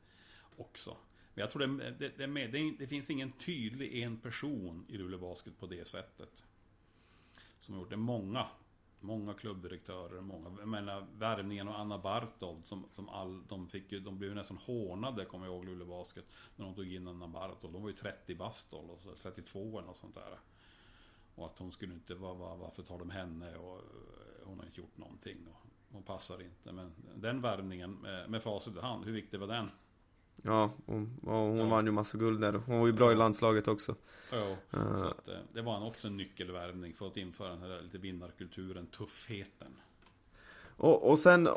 också. Men jag tror det, det, det, med, det, det finns ingen tydlig en person i Luleå Basket på det sättet. Som har gjort det. Många Många klubbdirektörer, många, jag menar värvningen av Anna Bartold som, som all, de fick ju, de blev ju nästan hånade kommer jag ihåg Luleå Basket När de tog in Anna Bartold, de var ju 30 bast och så 32 eller något sånt där Och att hon skulle inte, var, var, varför tar de henne och hon har inte gjort någonting. Och hon passar inte. Men den värvningen med, med facit i hand, hur viktig var den? Ja, hon, hon ja. vann ju massa guld där. Hon var ju bra i landslaget också. Ja, uh. så att, eh, det var också en nyckelvärvning för att införa den här lite vinnarkulturen, tuffheten. Och, och sen,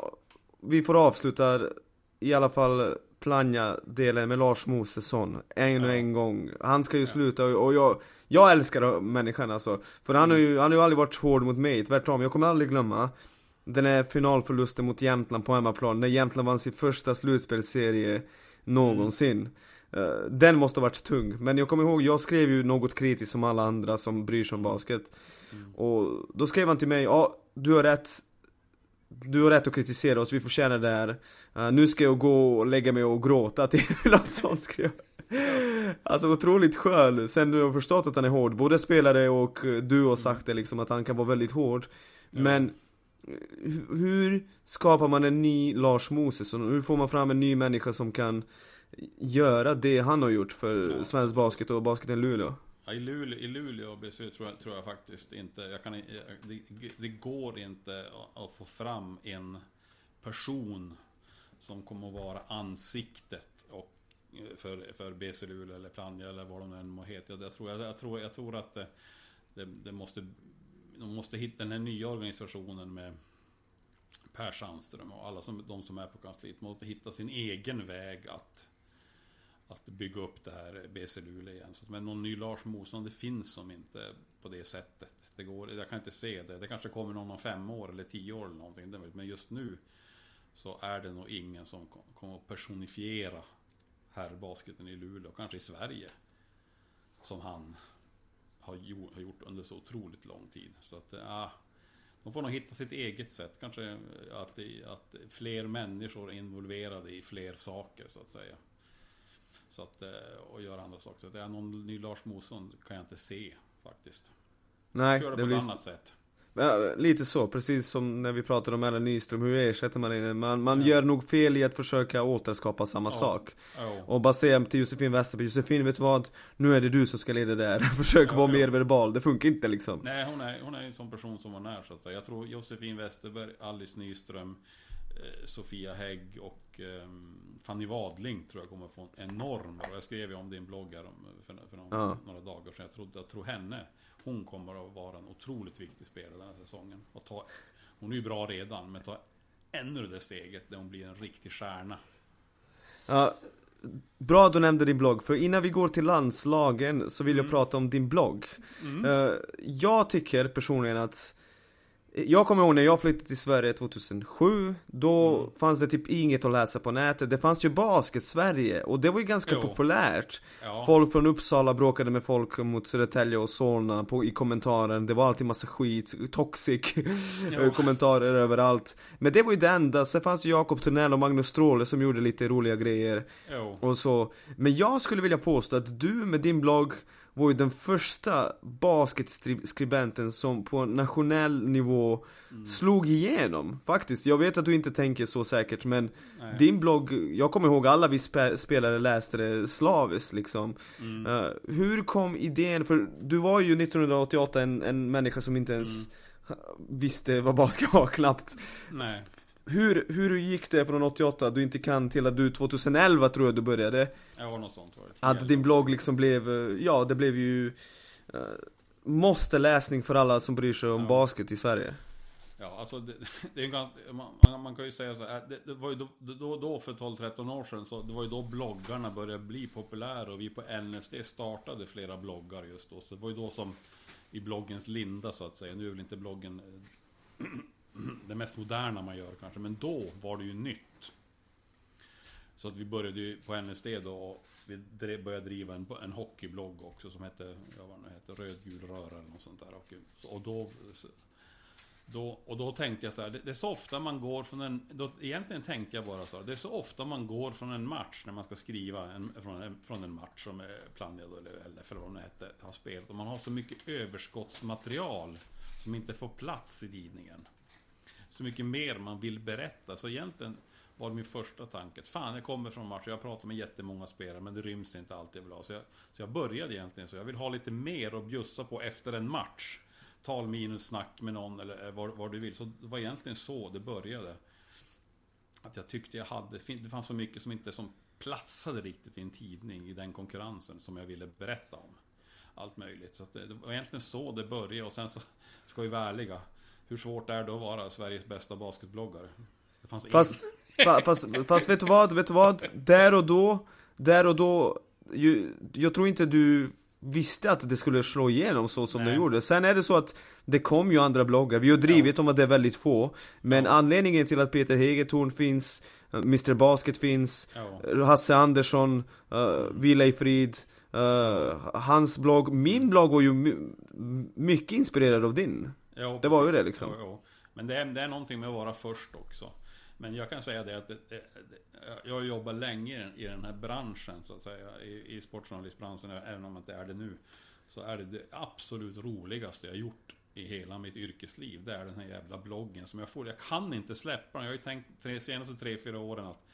vi får avsluta i alla fall Planja-delen med Lars Mosesson En och ja. en gång. Han ska ju ja. sluta och jag Jag älskar människan alltså. För han har ju, han har ju aldrig varit hård mot mig Tvärtom, jag kommer aldrig glömma Den här finalförlusten mot Jämtland på hemmaplan När Jämtland vann sin första slutspelsserie Någonsin. Mm. Den måste ha varit tung. Men jag kommer ihåg, jag skrev ju något kritiskt som alla andra som bryr sig om basket. Mm. Och då skrev han till mig, ja du har rätt du har rätt att kritisera oss, vi känna det här uh, Nu ska jag gå och lägga mig och gråta till något sånt skrev Alltså otroligt skön, sen du har förstått att han är hård Både spelare och du har sagt det liksom att han kan vara väldigt hård ja. Men Hur skapar man en ny Lars Mosesson? Hur får man fram en ny människa som kan Göra det han har gjort för ja. svensk basket och basketen Luleå? Ja, i, Luleå, I Luleå tror jag, tror jag faktiskt inte, jag kan, det, det går inte att få fram en person som kommer att vara ansiktet och, eh, för, för BC Luleå eller Plannja eller vad de än må heta. Jag tror, jag, jag, tror, jag tror att det, det, det, måste, de måste hitta den här nya organisationen med Per Sandström och alla som, de som är på kansliet måste hitta sin egen väg att att bygga upp det här BC Luleå igen. Så, men någon ny Lars Mosson, det finns som inte på det sättet. Det går, jag kan inte se det. Det kanske kommer någon om fem år eller tio år eller någonting. Men just nu så är det nog ingen som kommer att personifiera herrbasketen i Luleå, kanske i Sverige. Som han har gjort under så otroligt lång tid. Så att, ja, de får nog hitta sitt eget sätt. Kanske att, att fler människor är involverade i fler saker så att säga. Så att, eh, och göra andra saker. Så det är någon ny Lars Mosson kan jag inte se faktiskt. Nej, det, det på blir... ett annat sätt. Ja, lite så, precis som när vi pratade om Ellen Nyström, hur ersätter man det? Man, man ja. gör nog fel i att försöka återskapa samma ja. sak. Och bara säga till Josefin Westerberg, Josefin vet du vad? Nu är det du som ska leda det här, försök vara mer verbal, det funkar inte liksom Nej hon är, hon är en sån person som var när så att säga Jag tror Josefin Westerberg, Alice Nyström Sofia Hägg och eh, Fanny Wadling tror jag kommer få en enorm Jag skrev ju om din blogg här för, för några, några dagar sedan Jag tror, jag tror henne hon kommer att vara en otroligt viktig spelare den här säsongen. Och ta, hon är ju bra redan, men ta ännu det steget där hon blir en riktig stjärna. Ja, bra du nämnde din blogg, för innan vi går till landslagen så vill jag mm. prata om din blogg. Mm. Uh, jag tycker personligen att jag kommer ihåg när jag flyttade till Sverige 2007 Då mm. fanns det typ inget att läsa på nätet Det fanns ju Basket-Sverige och det var ju ganska jo. populärt ja. Folk från Uppsala bråkade med folk mot Södertälje och Solna på, i kommentaren Det var alltid massa skit, toxic kommentarer överallt Men det var ju det enda, sen fanns ju Jakob Tunnell och Magnus Stråle som gjorde lite roliga grejer jo. Och så Men jag skulle vilja påstå att du med din blogg var ju den första basketskribenten som på nationell nivå mm. slog igenom Faktiskt, jag vet att du inte tänker så säkert men Nej. Din blogg, jag kommer ihåg alla vi spe spelare läste det slaviskt liksom mm. uh, Hur kom idén, för du var ju 1988 en, en människa som inte ens mm. visste vad basket var knappt Nej hur, hur gick det från 88, du inte kan, till att du 2011 tror jag du började? Ja, något sånt var det. Att din blogg liksom blev, eh, ja det blev ju uh, Måste läsning för alla som bryr sig om ja. basket i Sverige Ja, alltså det, det är ganska, man, man, kan ju säga så här, det, det var ju då, då, då för 12-13 år sedan så det var ju då bloggarna började bli populära och vi på NSD startade flera bloggar just då. Så det var ju då som i bloggens linda så att säga. Nu är väl inte bloggen eh, det mest moderna man gör kanske. Men då var det ju nytt. Så att vi började ju på NSD då och vi började driva en, en hockeyblogg också som hette, jag vad nu hette Rödgul röra eller något sånt där. Och, och då, då, och då tänkte jag så här, det, det, är så ofta man går från en, då, egentligen tänkte jag bara så här, det är så ofta man går från en match när man ska skriva en, från, en, från en match som är Plannja eller LF eller vad det hette, har spelat. Och man har så mycket överskottsmaterial som inte får plats i tidningen så mycket mer man vill berätta. Så egentligen var min första tanke. Fan, jag kommer från match, jag pratar med jättemånga spelare, men det ryms inte alltid bra. Så jag, så jag började egentligen så. Jag vill ha lite mer att bjussa på efter en match. Tal minus snack med någon eller eh, vad, vad du vill. Så det var egentligen så det började. Att jag tyckte jag hade, det fanns så mycket som inte som platsade riktigt i en tidning i den konkurrensen som jag ville berätta om. Allt möjligt. Så det, det var egentligen så det började och sen så ska vi vara ärliga. Hur svårt är det att vara Sveriges bästa basketbloggare? Det fanns fast, fast, fast, vet du vad, vet du vad? Där och då, där och då, ju, jag tror inte du visste att det skulle slå igenom så som Nej. det gjorde. Sen är det så att det kom ju andra bloggar, vi har drivit ja. om att det är väldigt få. Men ja. anledningen till att Peter Hegertorn finns, eh, Mr Basket finns, ja. Hasse Andersson, uh, Vila Frid, uh, hans blogg, min blogg var ju mycket inspirerad av din. Jo, det var ju det liksom. Jo, jo. Men det är, det är någonting med att vara först också. Men jag kan säga det att det, det, jag har jobbat länge i den här branschen så att säga. I, i sportjournalistbranschen, även om det inte är det nu. Så är det det absolut roligaste jag gjort i hela mitt yrkesliv. Det är den här jävla bloggen som jag får. Jag kan inte släppa den. Jag har ju tänkt de senaste tre, fyra åren att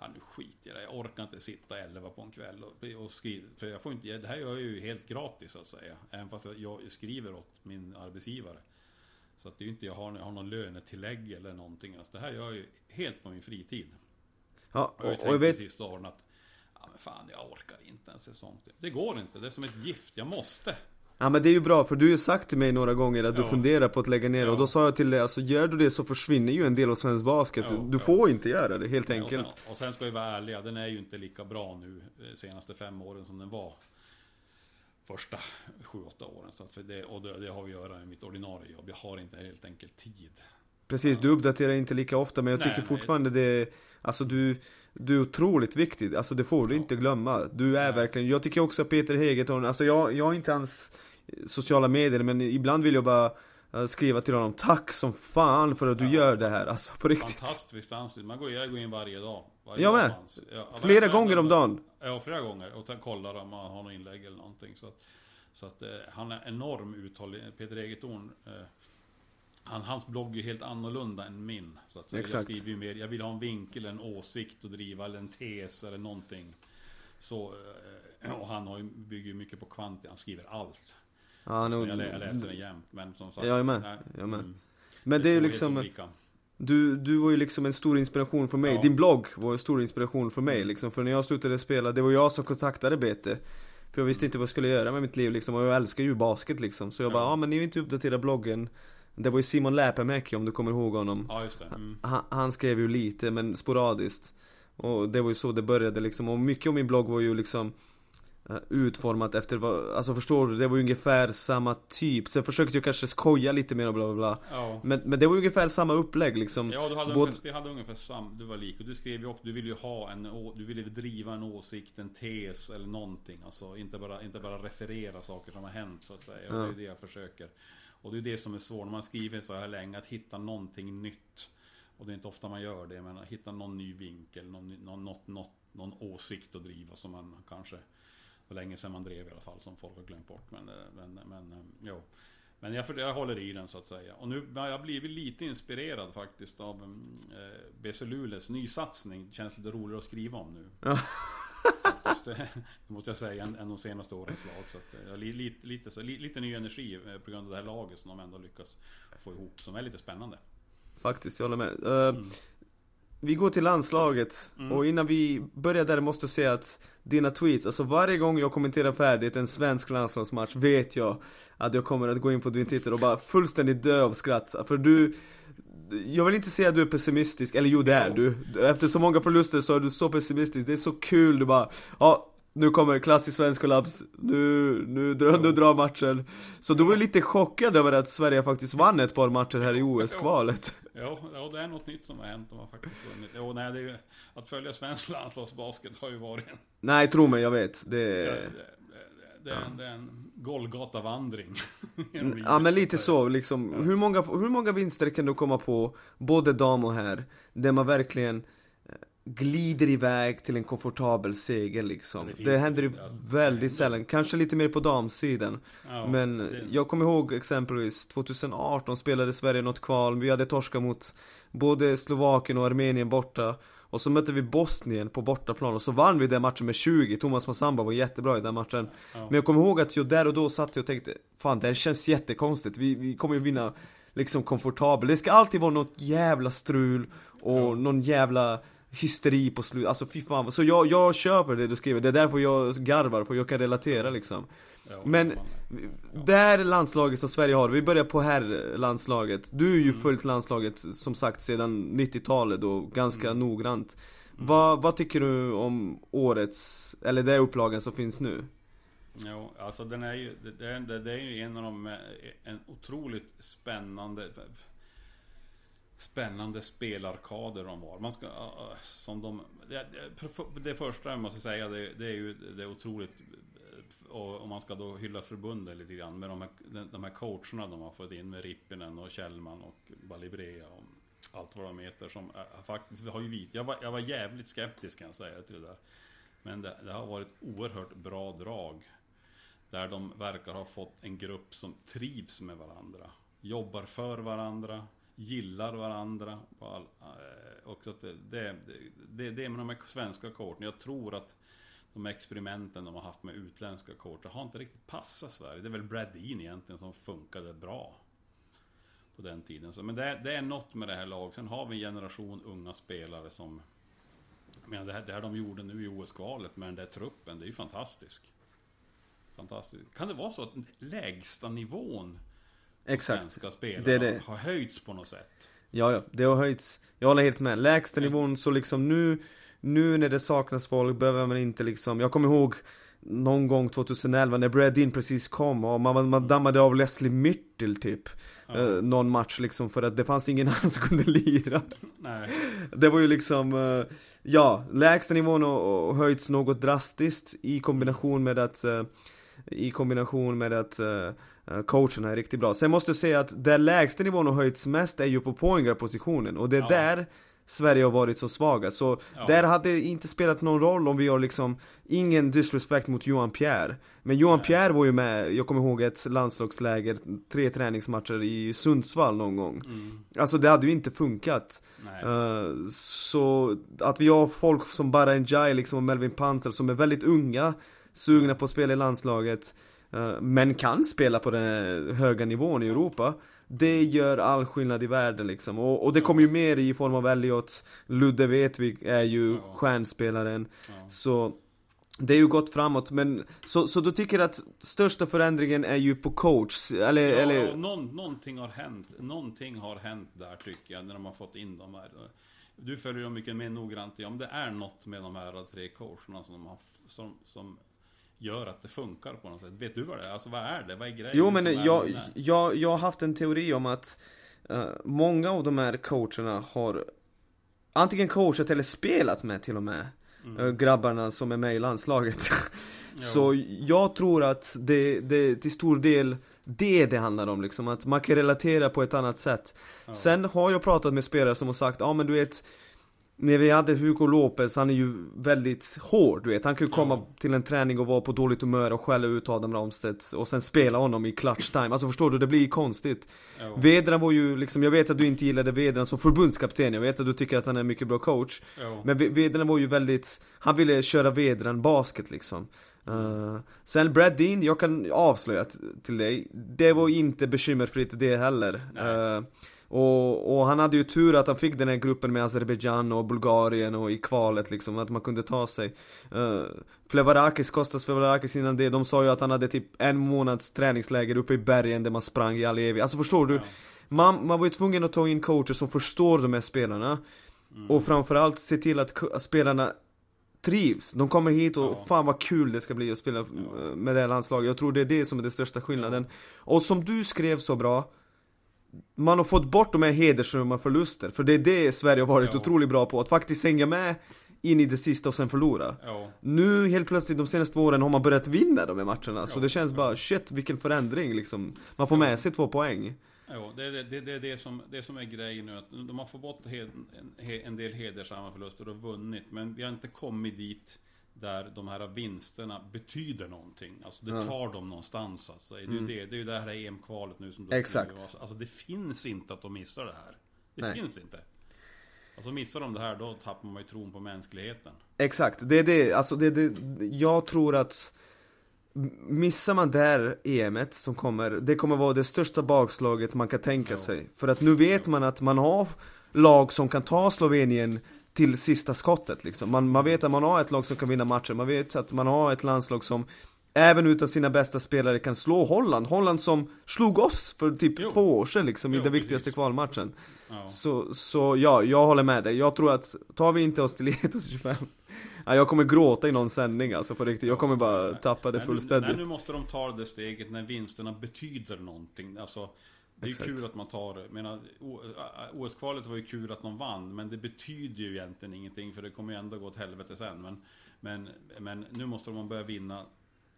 Ja, nu skiter jag. Jag orkar inte sitta elva på en kväll och, och skriva. För jag får inte, det här gör jag ju helt gratis så att säga. Även fast jag, jag skriver åt min arbetsgivare. Så att det är ju inte jag har, har någon lönetillägg eller någonting. Alltså det här gör jag ju helt på min fritid. Ja, och, och, och jag vet... sista åren att ja, men fan, jag orkar inte en säsong till. Det går inte, det är som ett gift, jag måste. Ja men det är ju bra, för du har ju sagt till mig några gånger att ja. du funderar på att lägga ner ja. och då sa jag till dig, alltså gör du det så försvinner ju en del av svensk basket. Ja, du får inte göra det helt enkelt. Och sen, och sen ska vi vara ärliga, den är ju inte lika bra nu de eh, senaste fem åren som den var första sju, åtta åren. Så att för det, och det, det har att göra med mitt ordinarie jobb. Jag har inte helt enkelt tid. Precis, du uppdaterar inte lika ofta men jag nej, tycker fortfarande nej. det Alltså du Du är otroligt viktig, alltså det får du ja. inte glömma Du är nej. verkligen, jag tycker också Peter Hegerton, alltså jag, jag har inte hans Sociala medier men ibland vill jag bara skriva till honom Tack som fan för att du ja. gör det här, alltså på riktigt Fantastiskt, man går, jag går in varje dag varje Jag med! Ja, flera varje, gånger om dagen Ja, flera gånger och kollar om man har något inlägg eller någonting så att, så att eh, han är enorm uthållig, Peter Egertorn eh, han, hans blogg är helt annorlunda än min. Så att Exakt. Jag skriver ju mer, jag vill ha en vinkel, en åsikt att driva, eller en tes eller någonting. Så, eh, och han har ju, bygger ju mycket på kvant, han skriver allt. Ja, nog, jag, jag läser den jämt, men som sagt. Jag är med, nej, jag är med. Mm, men det är ju liksom du, du var ju liksom en stor inspiration för mig, ja. din blogg var en stor inspiration för mig mm. liksom. För när jag slutade spela, det var jag som kontaktade BT För jag visste inte vad jag skulle göra med mitt liv liksom, och jag älskar ju basket liksom. Så jag ja. bara, ja ah, men ni har inte uppdaterat bloggen. Det var ju Simon Läpämäki om du kommer ihåg honom. Ja just det. Mm. han, han, skrev ju lite men sporadiskt. Och det var ju så det började liksom. Och mycket av min blogg var ju liksom Utformat efter vad, alltså förstår du? Det var ju ungefär samma typ Sen försökte jag kanske skoja lite mer och bla bla bla ja. men, men det var ju ungefär samma upplägg liksom Ja du hade, Både... ungefär, vi hade ungefär samma, du var lik och du skrev ju också, du ville ju ha en, du ville driva en åsikt, en tes eller någonting Alltså inte bara, inte bara referera saker som har hänt så att säga, och ja. det är det jag försöker och det är det som är svårt när man skriver så här länge, att hitta någonting nytt. Och det är inte ofta man gör det, men att hitta någon ny vinkel, någon, någon, något, något, någon åsikt att driva som man kanske för länge sedan man drev i alla fall, som folk har glömt bort. Men, men, men jo. Men jag, jag håller i den så att säga. Och nu har jag blivit lite inspirerad faktiskt av eh, BC Luleås nysatsning. Det känns lite roligare att skriva om nu. faktiskt. Det måste jag säga, än, de senaste årens lag. Så att, ja, lite, lite, så, lite ny energi eh, på grund av det här laget som de ändå lyckas få ihop. Som är lite spännande. Faktiskt, jag håller med. Uh, mm. Vi går till landslaget mm. och innan vi börjar där måste jag säga att dina tweets, alltså varje gång jag kommenterar färdigt en svensk landslagsmatch vet jag att jag kommer att gå in på din Twitter och bara fullständigt dö av skratt. För du, jag vill inte säga att du är pessimistisk, eller jo det är du. Efter så många förluster så är du så pessimistisk, det är så kul, du bara Ja, nu kommer klassisk svensk kollaps, nu, nu, drar, nu drar matchen. Så du var lite chockad över att Sverige faktiskt vann ett par matcher här i OS-kvalet Ja, ja, det är något nytt som har hänt, de har faktiskt vunnit. Jo, nej, det är ju, Att följa svensk landslagsbasket har ju varit en Nej, tro mig, jag vet, det, det, det, det, är, en, det är en Golgata-vandring. Mm, ja men lite så liksom. Ja. Hur, många, hur många vinster kan du komma på, både dam och här, där man verkligen glider iväg till en komfortabel seger liksom. Det, det händer ju väldigt sällan, kanske lite mer på damsidan. Ja, men det... jag kommer ihåg exempelvis 2018 spelade Sverige något kval, vi hade torskat mot både Slovakien och Armenien borta. Och så mötte vi Bosnien på bortaplan och så vann vi den matchen med 20 Thomas Massamba var jättebra i den matchen ja. Men jag kommer ihåg att jag där och då satt och tänkte Fan det här känns jättekonstigt, vi, vi kommer ju vinna liksom komfortabelt Det ska alltid vara något jävla strul och ja. någon jävla hysteri på slutet, alltså fy fan Så jag, jag köper det du skriver, det är därför jag garvar, för jag kan relatera liksom Men, det här landslaget som Sverige har, vi börjar på här landslaget Du är ju mm. följt landslaget som sagt sedan 90-talet och ganska mm. noggrant mm. vad, vad tycker du om årets, eller den upplagan som finns nu? Jo, alltså den är ju, det, det, det är ju en av de, en otroligt spännande spännande spelarkader de har. Man ska, som de, det, första jag måste säga det, det är ju det är otroligt och om man ska då hylla förbundet lite grann med de här, de här coacherna de har fått in med Rippinen och Kjellman och Balibrea och allt vad de heter som eh, faktiskt har ju vit. Jag var, jag var jävligt skeptisk kan jag säga till det där. Men det, det har varit oerhört bra drag. Där de verkar ha fått en grupp som trivs med varandra. Jobbar för varandra gillar varandra. All, eh, också att det, det, det, det är med de här svenska korten. Jag tror att de experimenten de har haft med utländska kort har inte riktigt passat Sverige. Det är väl Brad Dean egentligen som funkade bra på den tiden. Så, men det, det är något med det här laget. Sen har vi en generation unga spelare som... Men det, här, det här de gjorde nu i OS-kvalet med den där truppen, det är ju fantastiskt. Fantastiskt. Kan det vara så att lägsta nivån Exakt. svenska spelare det det. har höjts på något sätt. Ja, ja, det har höjts. Jag håller helt med. Lägsta nivån, så liksom nu, nu när det saknas folk behöver man inte liksom, jag kommer ihåg någon gång 2011 när Brad in precis kom och man, man dammade av Leslie Myrtle typ eh, Någon match liksom för att det fanns ingen annan som kunde lira Nej. Det var ju liksom, eh, ja, lägsta nivån och, och höjts något drastiskt i kombination med att eh, I kombination med att Eh, coacherna är riktigt bra. Sen måste jag säga att där lägsta nivån har höjts mest är ju på poängguard-positionen och det är ja. där Sverige har varit så svaga. Så ja. där hade det inte spelat någon roll om vi har liksom Ingen disrespect mot Johan Pierre Men Johan Nej. Pierre var ju med, jag kommer ihåg ett landslagsläger Tre träningsmatcher i Sundsvall någon gång mm. Alltså det hade ju inte funkat uh, Så att vi har folk som Bara Njai liksom och Melvin Pansel som är väldigt unga Sugna på att spela i landslaget Eh, men kan spela på den höga nivån i Europa Det gör all skillnad i världen liksom och, och det kommer ju mer i form av Elliot Ludde vet vi är ju ja. stjärnspelaren ja. Så det är ju gått framåt men Så, så du tycker att största förändringen är ju på coach? Eller, ja, eller... Någon, någonting har hänt Någonting har hänt där tycker jag när de har fått in de här Du följer dem mycket mer noggrant i om det är något med de här tre coacherna som de har som, som gör att det funkar på något sätt. Vet du vad det är? Alltså vad är det? Vad är grejen? Jo men jag, jag, jag har haft en teori om att uh, många av de här coacherna har antingen coachat eller spelat med till och med mm. uh, grabbarna som är med i landslaget. Så jag tror att det, det till stor del det det handlar om liksom, att man kan relatera på ett annat sätt. Ja. Sen har jag pratat med spelare som har sagt, ja ah, men du vet när vi hade Hugo Lopez, han är ju väldigt hård du vet. Han kan ju komma ja. till en träning och vara på dåligt humör och skälla ut Adam Ramstedt Och sen spela honom i clutch time. Alltså förstår du, det blir konstigt. Ja. Vedran var ju liksom, jag vet att du inte gillade Vedran som förbundskapten. Jag vet att du tycker att han är en mycket bra coach. Ja. Men Vedran var ju väldigt Han ville köra Vedran basket liksom. Uh, sen Brad Dean, jag kan avslöja till dig. Det var inte bekymmerfritt det heller. Uh, och, och, han hade ju tur att han fick den här gruppen med Azerbajdzjan och Bulgarien och i kvalet liksom, att man kunde ta sig uh, Flevarakis, Kostas Flevarakis innan det, de sa ju att han hade typ en månads träningsläger uppe i bergen där man sprang i all evighet Alltså förstår du? Man, man var ju tvungen att ta in coacher som förstår de här spelarna mm. Och framförallt se till att, spelarna trivs. De kommer hit och ja. fan vad kul det ska bli att spela ja. med det här landslaget. Jag tror det är det som är den största skillnaden. Och som du skrev så bra, man har fått bort de här hedersrumma förluster, för det är det Sverige har varit ja. otroligt bra på, att faktiskt hänga med in i det sista och sen förlora. Ja. Nu helt plötsligt de senaste åren har man börjat vinna de här matcherna, så det känns bara shit vilken förändring liksom. Man får med sig två poäng. Ja, det är det, det, det, det, som, det som är grejen nu, att de har fått bort en, en del hedersamma förluster och vunnit, men vi har inte kommit dit där de här vinsterna betyder någonting. Alltså det tar dem någonstans alltså. Det är mm. det, det är ju det här EM-kvalet nu som du Exakt. Alltså det finns inte att de missar det här. Det Nej. finns inte. Och så missar de det här, då tappar man ju tron på mänskligheten. Exakt, det är det, alltså det, det, jag tror att Missar man det här EMet som kommer, det kommer vara det största bakslaget man kan tänka Jo. sig För att nu vet man att man har lag som kan ta Slovenien till sista skottet liksom man, man vet att man har ett lag som kan vinna matcher, man vet att man har ett landslag som Även utan sina bästa spelare kan slå Holland, Holland som slog oss för typ Jo. två år sedan liksom i Jo, den viktigaste kvalmatchen Ja. så, så ja, jag håller med dig. Jag tror att, tar vi inte oss till ETOS 25 ja, Jag kommer gråta i någon sändning alltså på riktigt. Jag kommer bara tappa det Nej, nu- fullständigt. Nej, nu måste de ta det steget när vinsterna betyder någonting. Alltså, det är Exakt. kul att man tar det. Menar, OS-kvalet var ju kul att de vann, men det betyder ju egentligen ingenting, för det kommer ju ändå gå åt helvete sen. Men, men, men nu måste de börja vinna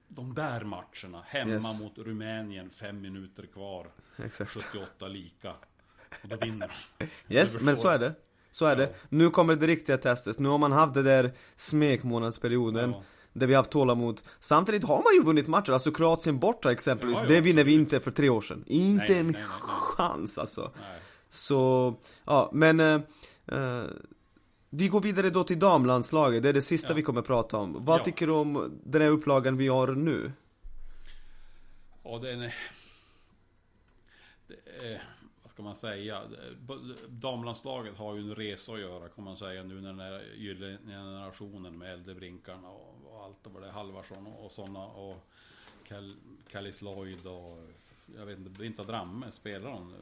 de där matcherna. Hemma Yes. mot Rumänien, fem minuter kvar. Exakt. 78 lika. Och då vinner de. Yes, men så är det. Så är det. Ja. Nu kommer det riktiga testet. Nu har man haft det där smekmånadsperioden. Ja. Där vi har haft tålamod. Samtidigt har man ju vunnit matcher. Alltså Kroatien borta exempelvis. Ja, ja, det vinner vi inte för tre år sedan. Inte Nej, en nej, nej, chans alltså. Så, ja, men eh, eh, Vi går vidare då till damlandslaget, det är det sista Ja. vi kommer prata om. Vad Ja. tycker du om den här upplagan vi har nu? Ja, den är... Det är... Vad ska man säga? Damlandslaget har ju en resa att göra kan man säga nu när den här gyllene generationen med Eldebrinkarna och, och allt och vad det är, Halvarsson och, och sådana och Cal, Callis Lloyd och jag vet inte, Brinta Dramme, spelar hon?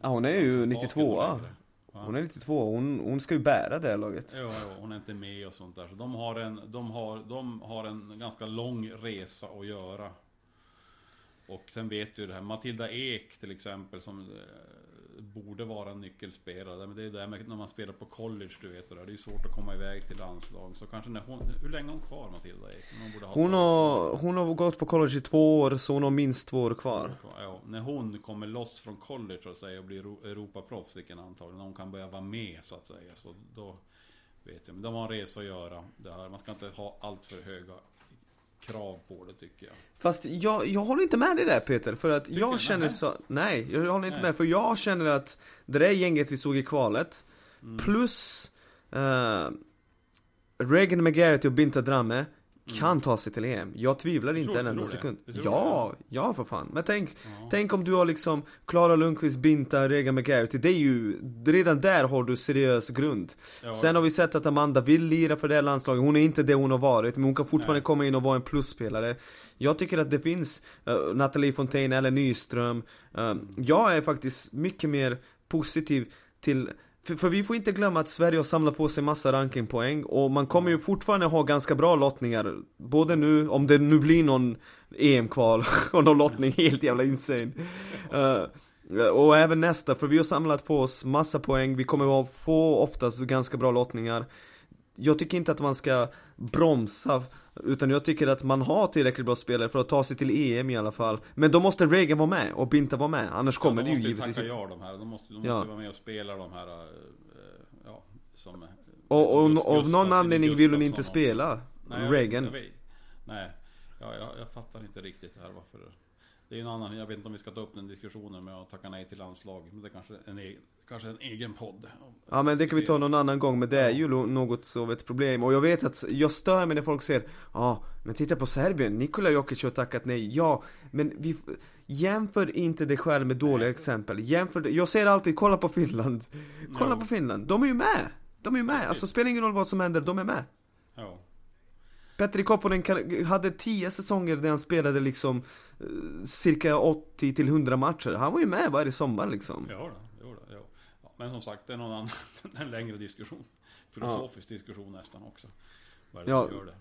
Ja, hon är ju Baken 92 och ja. längre. Ja. Hon är 92, hon, hon ska ju bära det här laget. Jo, jo, hon är inte med och sånt där. Så de har en, de har, de har en ganska lång resa att göra. Och sen vet du det här, Matilda Ek till exempel som eh, borde vara en nyckelspelare. Men det är det med när man spelar på college, du vet det är svårt att komma iväg till landslag. Så kanske när hon, hur länge har hon kvar Matilda Ek? Hon, ha Hon har, hon har gått på college i två år, så hon har minst två år kvar. Ja, när hon kommer loss från college så att säga och blir Euro- Europaproffs, vilken antagligen, när hon kan börja vara med så att säga. Så då vet jag. Men de har en resa att göra. Det här. Man ska inte ha allt för höga krav på det tycker jag. Fast jag, jag håller inte med dig där Peter, för att jag du? känner Nähä. så, nej, jag håller inte Nej. med, för jag känner att det där gänget vi såg i kvalet, Mm. plus uh, Regan McGarrett och Binta Dramme kan ta sig till EM. Jag tvivlar inte tror- en enda det? sekund. Du tror Ja, ja för fan. Men tänk, Ja. tänk om du har liksom Klara Lundqvist, Binta, Regan McGarrett. Det är ju, redan där har du seriös grund. Ja, Sen har vi sett att Amanda vill lira för det här landslaget, hon är inte det hon har varit, men hon kan fortfarande Nej. komma in och vara en plusspelare Jag tycker att det finns uh, Nathalie Fontaine eller Nyström uh, Jag är faktiskt mycket mer positiv till för, för vi får inte glömma att Sverige har samlat på sig massa rankingpoäng och man kommer ju fortfarande ha ganska bra lottningar Både nu, om det nu blir någon EM-kval och någon lottning helt jävla insane. Eh, och även nästa, för vi har samlat på oss massa poäng, vi kommer att få oftast ganska bra lottningar Jag tycker inte att man ska bromsa Utan jag tycker att man har tillräckligt bra spelare för att ta sig till EM i alla fall Men då måste Reagan vara med och Binta vara med, annars kommer ja, det de ju måste givetvis tacka inte ja de här. De måste, de måste Ja. vara med och spela de här, eh, ja, som... Och, och, Just- av någon anledning vill hon inte spela Nej, jag- Reagan Jag vet, nej, ja, jag, jag fattar inte riktigt det här varför. Det är en annan, jag vet inte om vi ska ta upp den diskussionen med att tacka nej till landslaget. Men det är kanske en, egen, kanske en egen podd. Ja men det kan vi ta någon annan gång, men det är ju något av ett problem Och jag vet att, jag stör mig när folk säger Ja, ah, men titta på Serbien, Nikola Jokic har tackat nej Ja, men vi Jämför inte dig själv med dåliga exempel Jämför, jag säger alltid, kolla på Finland Kolla Jo. på Finland, de är ju med! De är ju med, alltså spelar ingen roll vad som händer, de är med Ja. Petteri Kopponen kan- hade 10 säsonger där han spelade liksom eh, Cirka 80 till 100 matcher, han var ju med varje sommar liksom Ja, då, jo, då. Ja, men som sagt, det är någon annan, en längre diskussion. Filosofisk diskussion nästan också. Vad är det Ja. som gör det?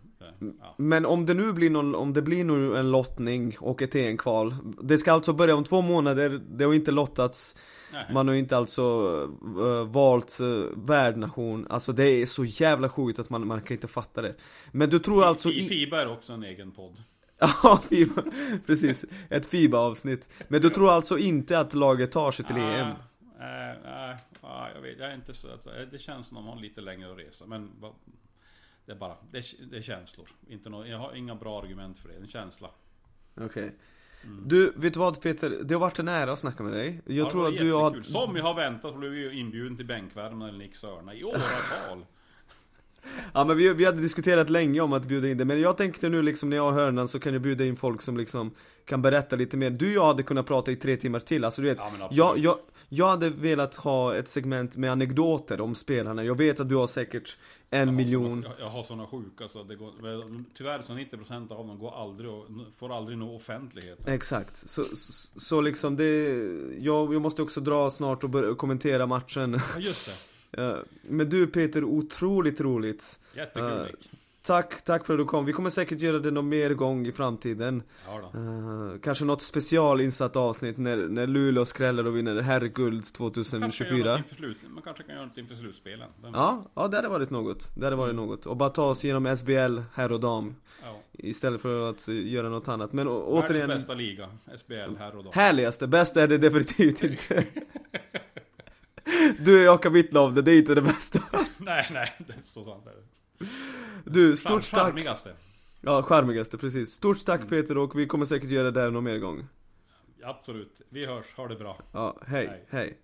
ja. Men om det nu blir någon, om det blir nu en lottning och ett EM-kval Det ska alltså börja om två månader, det har inte lottats Nej. Man har inte alltså uh, valt uh, värdnation Alltså det är så jävla sjukt att man, man kan inte fatta det Men du tror alltså Fi- i... Fiba är också en egen podd. Ja, FIBA, precis, ett FIBA-avsnitt Men du tror alltså inte att laget tar sig till E EM? Nej, nej, nej, jag vet, jag är inte så att, det känns som att de har lite längre att resa. Men det är bara, det är, det är känslor. Inte nå jag har inga bra argument för det, en känsla. Okej Du, vet du vad Peter? Det har varit en ära att snacka med dig. Jag Ja, tror det att du har... Som jag har väntat blev vi inbjuden till bänkvärmen eller Nick Sörna i åratal. Ja men vi, vi hade diskuterat länge om att bjuda in dig, men jag tänkte nu liksom när jag har hörnan så kan jag bjuda in folk som liksom kan berätta lite mer. Du och jag hade kunnat prata i tre timmar till, alltså du vet, Ja, jag, jag, jag hade velat ha ett segment med anekdoter om spelarna. Jag vet att du har säkert en miljon. Jag, jag har såna sjuka så det går, tyvärr så 90% av dem går aldrig och får aldrig nå offentlighet. Exakt, så, så, så liksom det, jag, jag måste också dra snart och börja kommentera matchen. Ja just det. Eh, Men du Peter, otroligt roligt. Jättekul Eh, Nick. Tack, tack för att du kom. Vi kommer säkert göra det någon mer gång i framtiden. Ja. Eh, kanske något specialinsatt avsnitt när, när Luleå skräller och vinner herrguld Kanske göra 2024. något inför slut, man kanske kan göra något inför slutspelen. Den- Ja, ja det hade varit något. Det hade varit något. Och bara ta oss igenom SBL, herr och dam. ja. Istället för att göra något annat. Men å- Världens återigen, bästa liga, SBL, här och då. härligaste, bästa är det definitivt inte. Du och jag kan vittna om det, det är inte det bästa. nej, nej, det är så sant. Du, stort Charm- tack. Charmigaste. Ja, charmigaste, precis. Stort tack Peter och vi kommer säkert göra det där någon mer gång. Absolut. Vi hörs, ha det bra. Ja, hej, Hej. hej.